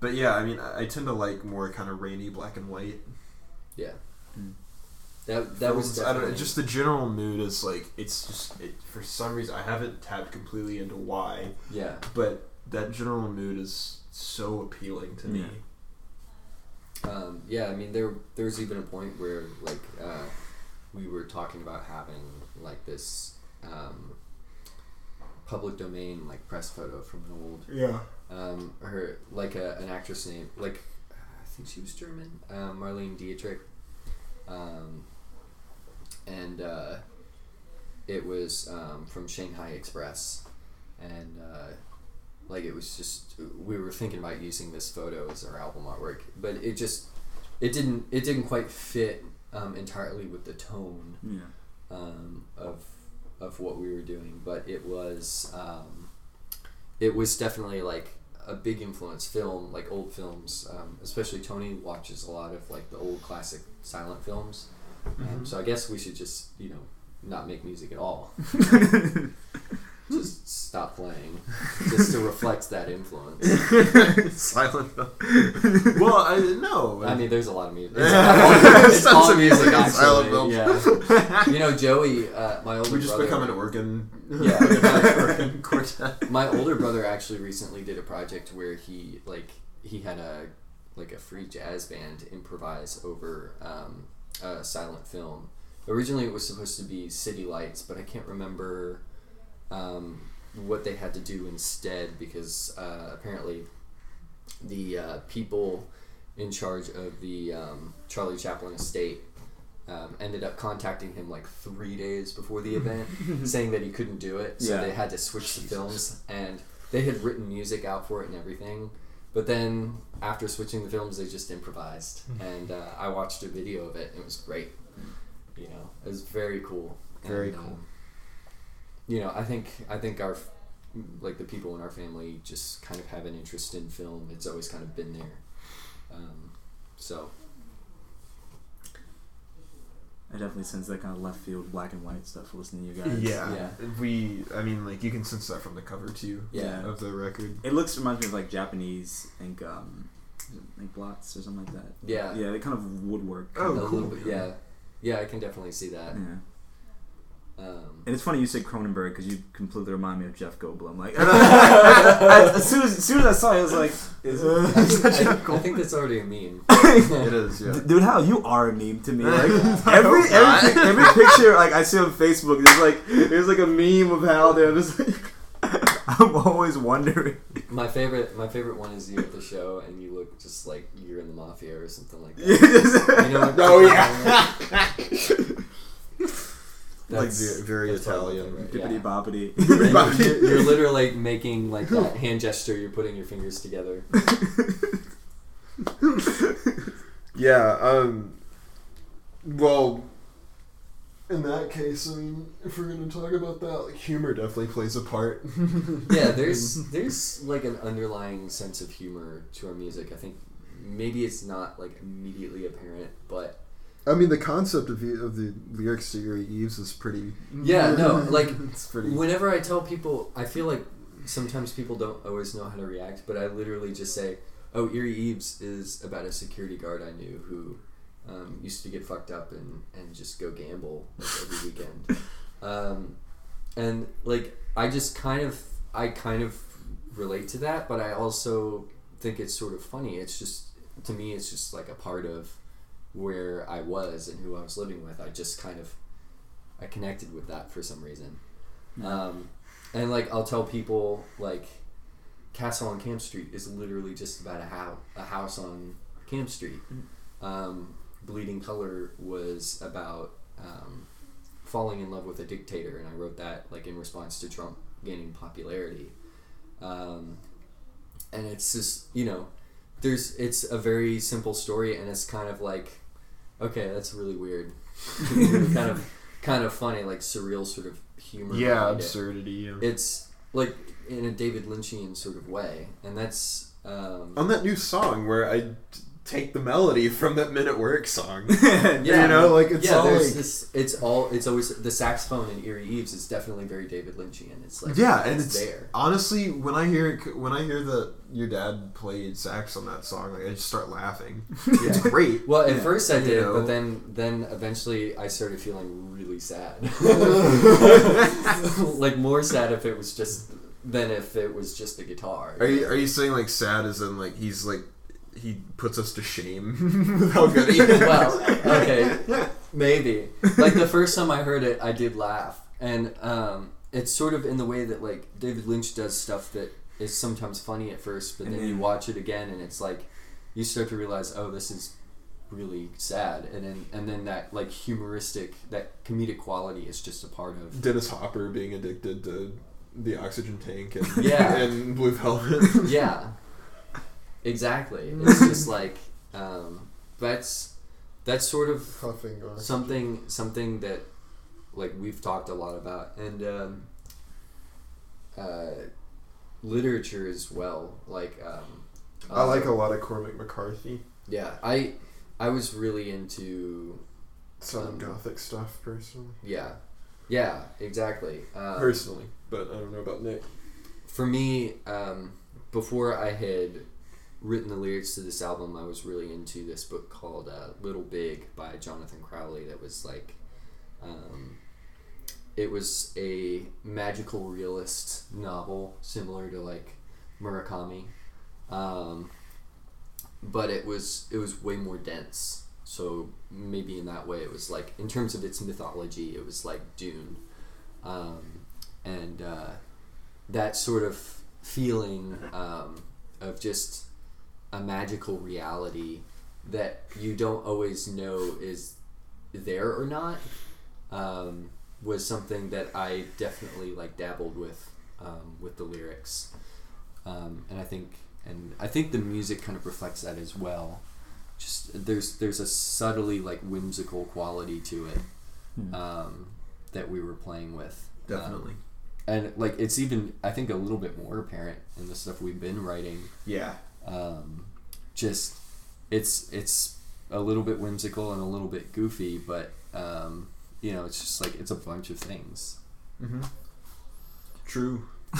But yeah, I mean, I, I tend to like more kind of rainy black and white. Yeah. Mm. That that was. I don't know, just the general mood is like it's just it, for some reason I haven't tapped completely into why, yeah. but that general mood is so appealing to me. Um, yeah, I mean there there's even a point where like uh, we were talking about having like this um, public domain like press photo from an old Yeah. um, her like a, an actress name like I think she was German um, Marlene Dietrich um, and uh, it was um, from Shanghai Express and uh, like it was just we were thinking about using this photo as our album artwork but it just it didn't it didn't quite fit um, entirely with the tone Yeah. um, of of what we were doing, but it was um, it was definitely like a big influence. Film like old films, um, especially Tony watches a lot of like the old classic silent films. Um, so I guess we should just you know not make music at all. just stop playing, just to reflect that influence. Silent film. well, I no. I mean, there's a lot of music. It's, all, it's all music, like a silent film. Yeah. You know, Joey, uh, my older we just brother. become an organ. Yeah. organ quartet. my older brother actually recently did a project where he like he had a like a free jazz band improvise over um, a silent film. Originally, it was supposed to be City Lights, but I can't remember um, what they had to do instead because uh, apparently the uh, people in charge of the um, Charlie Chaplin estate um, ended up contacting him like three days before the event, saying that he couldn't do it. So Yeah. they had to switch the films, and they had written music out for it and everything. But then after switching the films, they just improvised, and uh, I watched a video of it. and It was great. You know, it was very cool. Very And, cool. um, you know, I think I think our like the people in our family just kind of have an interest in film. It's always kind of been there. Um, so I definitely sense that kind of left field black and white stuff listening to you guys. Yeah. Yeah. We, I mean, like, you can sense that from the cover, too, Yeah. of the record. It looks reminds me of like Japanese ink, um, is it ink blots or something like that. Yeah. Yeah, they kind of woodwork. Oh, a cool. little bit, yeah, yeah, I can definitely see that. Yeah. Um, And it's funny you said Cronenberg because you completely remind me of Jeff Goldblum. Like as, soon as, as soon as I saw it, I was like, is I, I think that's already a meme. It is, yeah. Dude, how you are a meme to me. Like I every every, every picture like I see on Facebook, there's like there's like a meme of how they're just like I'm always wondering. My favorite, my favorite one is you at the show and you look just like you're in the mafia or something like that. You know Oh, yeah. Like, ve- very Italian. Bippity boppity. And you're, you're literally making like that hand gesture. You're putting your fingers together. Yeah, um, well, in that case, I mean, if we're gonna talk about that, like, humor definitely plays a part. Yeah, there's there's like an underlying sense of humor to our music. I think maybe it's not like immediately apparent, but I mean, the concept of, the- of the lyrics to Eerie Eves is pretty. Yeah, no, like, it's pretty. whenever I tell people, I feel like sometimes people don't always know how to react, but I literally just say, "Oh, Eerie Eves is about a security guard I knew who um, used to get fucked up and, and just go gamble like, every weekend." um, and like, I just kind of, I kind of relate to that, but I also think it's sort of funny. It's just to me, it's just like a part of where I was and who I was living with. I just kind of, I connected with that for some reason. Um, and like I'll tell people like Castle on Camp Street is literally just about a house a house on Camp Street. Um, Bleeding Color was about um, falling in love with a dictator, and I wrote that like in response to Trump gaining popularity. Um, and it's just you know, there's it's a very simple story, and it's kind of like, okay, that's really weird, kind of kind of funny, like surreal sort of humor. yeah, behind it absurdity. Yeah. it's like in a David Lynchian sort of way, and that's um, On that new song where I t- take the melody from that minute Work song. yeah, you know, like, it's yeah. all there's like- this. It's all. It's always the saxophone in Eerie Eves is definitely very David Lynchian. It's like yeah, and it's there. honestly when I hear when I hear that your dad played sax on that song, like I just start laughing. It's great. Well, at Yeah. first I You did, know. but then then eventually I started feeling really sad. like more sad if it was just than if it was just the guitar. Are you are you saying like sad as in like he's like he puts us to shame with how good he is? well, okay, maybe. Like the first time I heard it, I did laugh, and um, it's sort of in the way that like David Lynch does stuff that is sometimes funny at first, but And then you watch it again, and it's like you start to realize, oh, this is really sad, and then and then that like humoristic, that comedic quality is just a part of. Dennis Hopper being addicted to the oxygen tank and Yeah. and Blue Velvet. yeah, exactly. It's just like um, that's that's sort of Huffing on. something something that like we've talked a lot about and um, uh, literature as well like um, I like a lot of Cormac McCarthy. yeah i i was really into Southern Um, Gothic stuff personally. yeah yeah exactly um, Personally, but I don't know about Nick. for me um, before i had written the lyrics to this album i was really into this book called uh, little big by jonathan crowley that was like um, it was a magical realist novel similar to like murakami. Um, but it was it was way more dense. So maybe in that way it was like in terms of its mythology it was like dune. Um, and uh, that sort of feeling um, of just a magical reality that you don't always know is there or not um, was something that I definitely like dabbled with um, with the lyrics, um, and I think and I think the music kind of reflects that as well. Just there's there's a subtly like whimsical quality to it Hmm. um, that we were playing with. Um, Definitely. and like it's even I think a little bit more apparent in the stuff we've been writing. Yeah. Um, just it's it's a little bit whimsical and a little bit goofy, but um, you know, it's just like it's a bunch of things. Mm-hmm. True.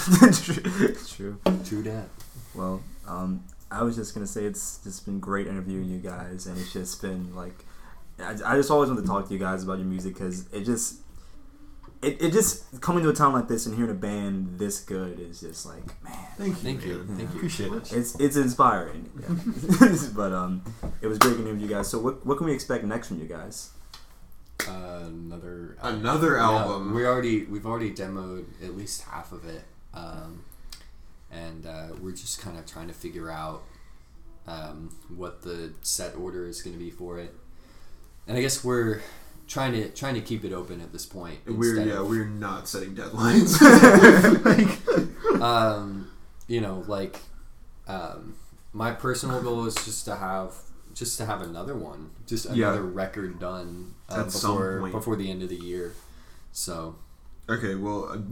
True. True that. Well, um, I was just gonna say it's just been great interviewing you guys, and it's just been like, I, I just always want to talk to you guys about your music because it just, it, it just coming to a town like this and hearing a band this good is just like, man, Thank you. Thank you. man. Thank you. Appreciate it. it's it's inspiring. Yeah. but um, it was great to interview you guys. So what what can we expect next from you guys? Uh, another Another Yeah, album. we already we've already demoed at least half of it, um, and uh, we're just kind of trying to figure out um, what the set order is going to be for it. And I guess we're trying to trying to keep it open at this point. We're yeah, of- we're not setting deadlines. um, you know, like um, my personal goal is just to have just to have another one, just Yeah. another record done uh, before before the end of the year. So okay, well, uh,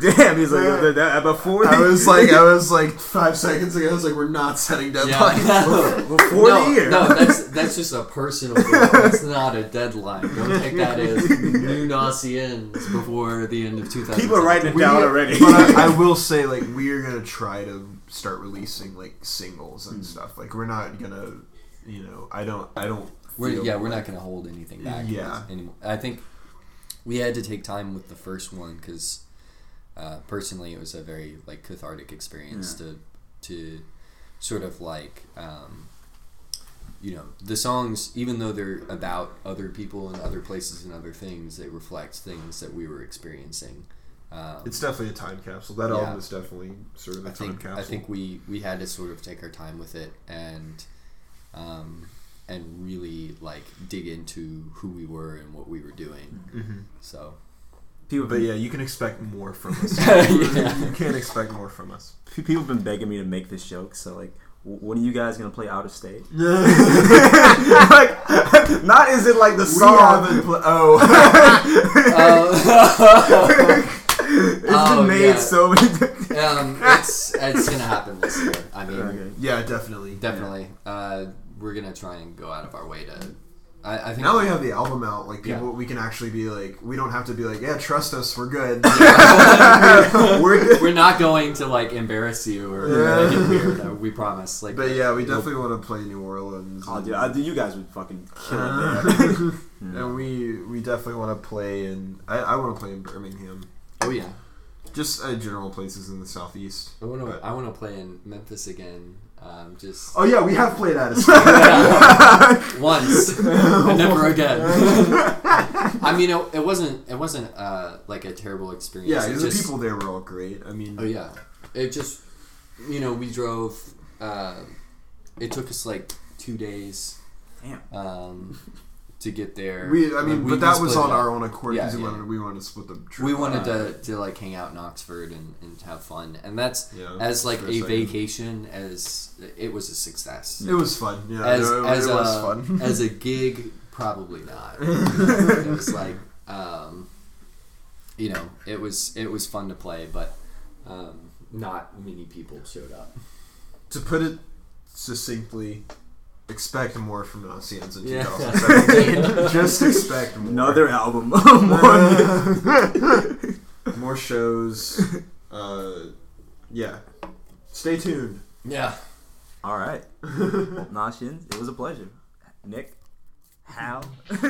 Damn, he's like uh, that, before I was like, I was like five seconds ago. I was like, we're not setting deadlines. before no, the year. no, that's that's just a personal goal. That's not a deadline. Don't take that as new Nossiens before the end of 2000. People are writing it We- down already. but I, I will say, like, we are gonna try to start releasing like singles and stuff. Like, we're not gonna, you know, I don't, I don't. We're, feel yeah, we're like- not going to hold anything back. Yeah. Anymore. I think we had to take time with the first one because uh, personally, it was a very like cathartic experience to to sort of like. Um, you know the songs even though they're about other people and other places and other things they reflect things that we were experiencing um, It's definitely a time capsule. That Yeah. album is definitely sort of a I time think capsule. I think we we had to sort of take our time with it and um, and really like dig into who we were and what we were doing. Mhm. So people, But yeah, you can expect more from us. Yeah. You can't expect more from us. people have been begging me to make this joke. So like, when are you guys gonna play out of state? we like, not is it like the song? pl- oh. It's Oh, been made yeah. so many. um, it's it's gonna happen this year. I mean, Okay. yeah, definitely. definitely. Uh, we're gonna try and go out of our way to. I, I think Now that we have the album out, like people, Yeah. we can actually be like, we don't have to be like, yeah, trust us, we're good. We're good. we're not going to like embarrass you or Yeah. make it weird. We promise. Like, but yeah, we definitely want to play New Orleans. Oh, and- dude, I, dude, you guys would fucking kill Uh, it. and we we definitely want to play in. I, I want to play in Birmingham. oh yeah. Just uh, general places in the southeast. I want to. I want to play in Memphis again. Um, just Oh yeah, we have played at once and never again. I mean, it, it wasn't. It wasn't uh, like a terrible experience. yeah, the just- people there were all great. I mean, Oh yeah, it just. You know, we drove. Uh, it took us like two days. Damn. Um, to get there. we. I mean, We- but that was on our own accord Yeah, because we yeah. wanted we wanted to split the trip. We wanted to, to like hang out in Oxford and, and have fun, and that's Yeah, as like a second. vacation as it was a success. It was fun. Yeah, as no, it, as it a fun. as a gig, probably not. it was like, um, you know, it was it was fun to play, but um, not many people showed up. to put it succinctly, expect more from Nossiens in Yeah. 2017. Just expect more. Another album. More- more shows. Uh, yeah. Stay tuned. Yeah. All right. Well, Nossiens, it was a pleasure. Nick, Hal.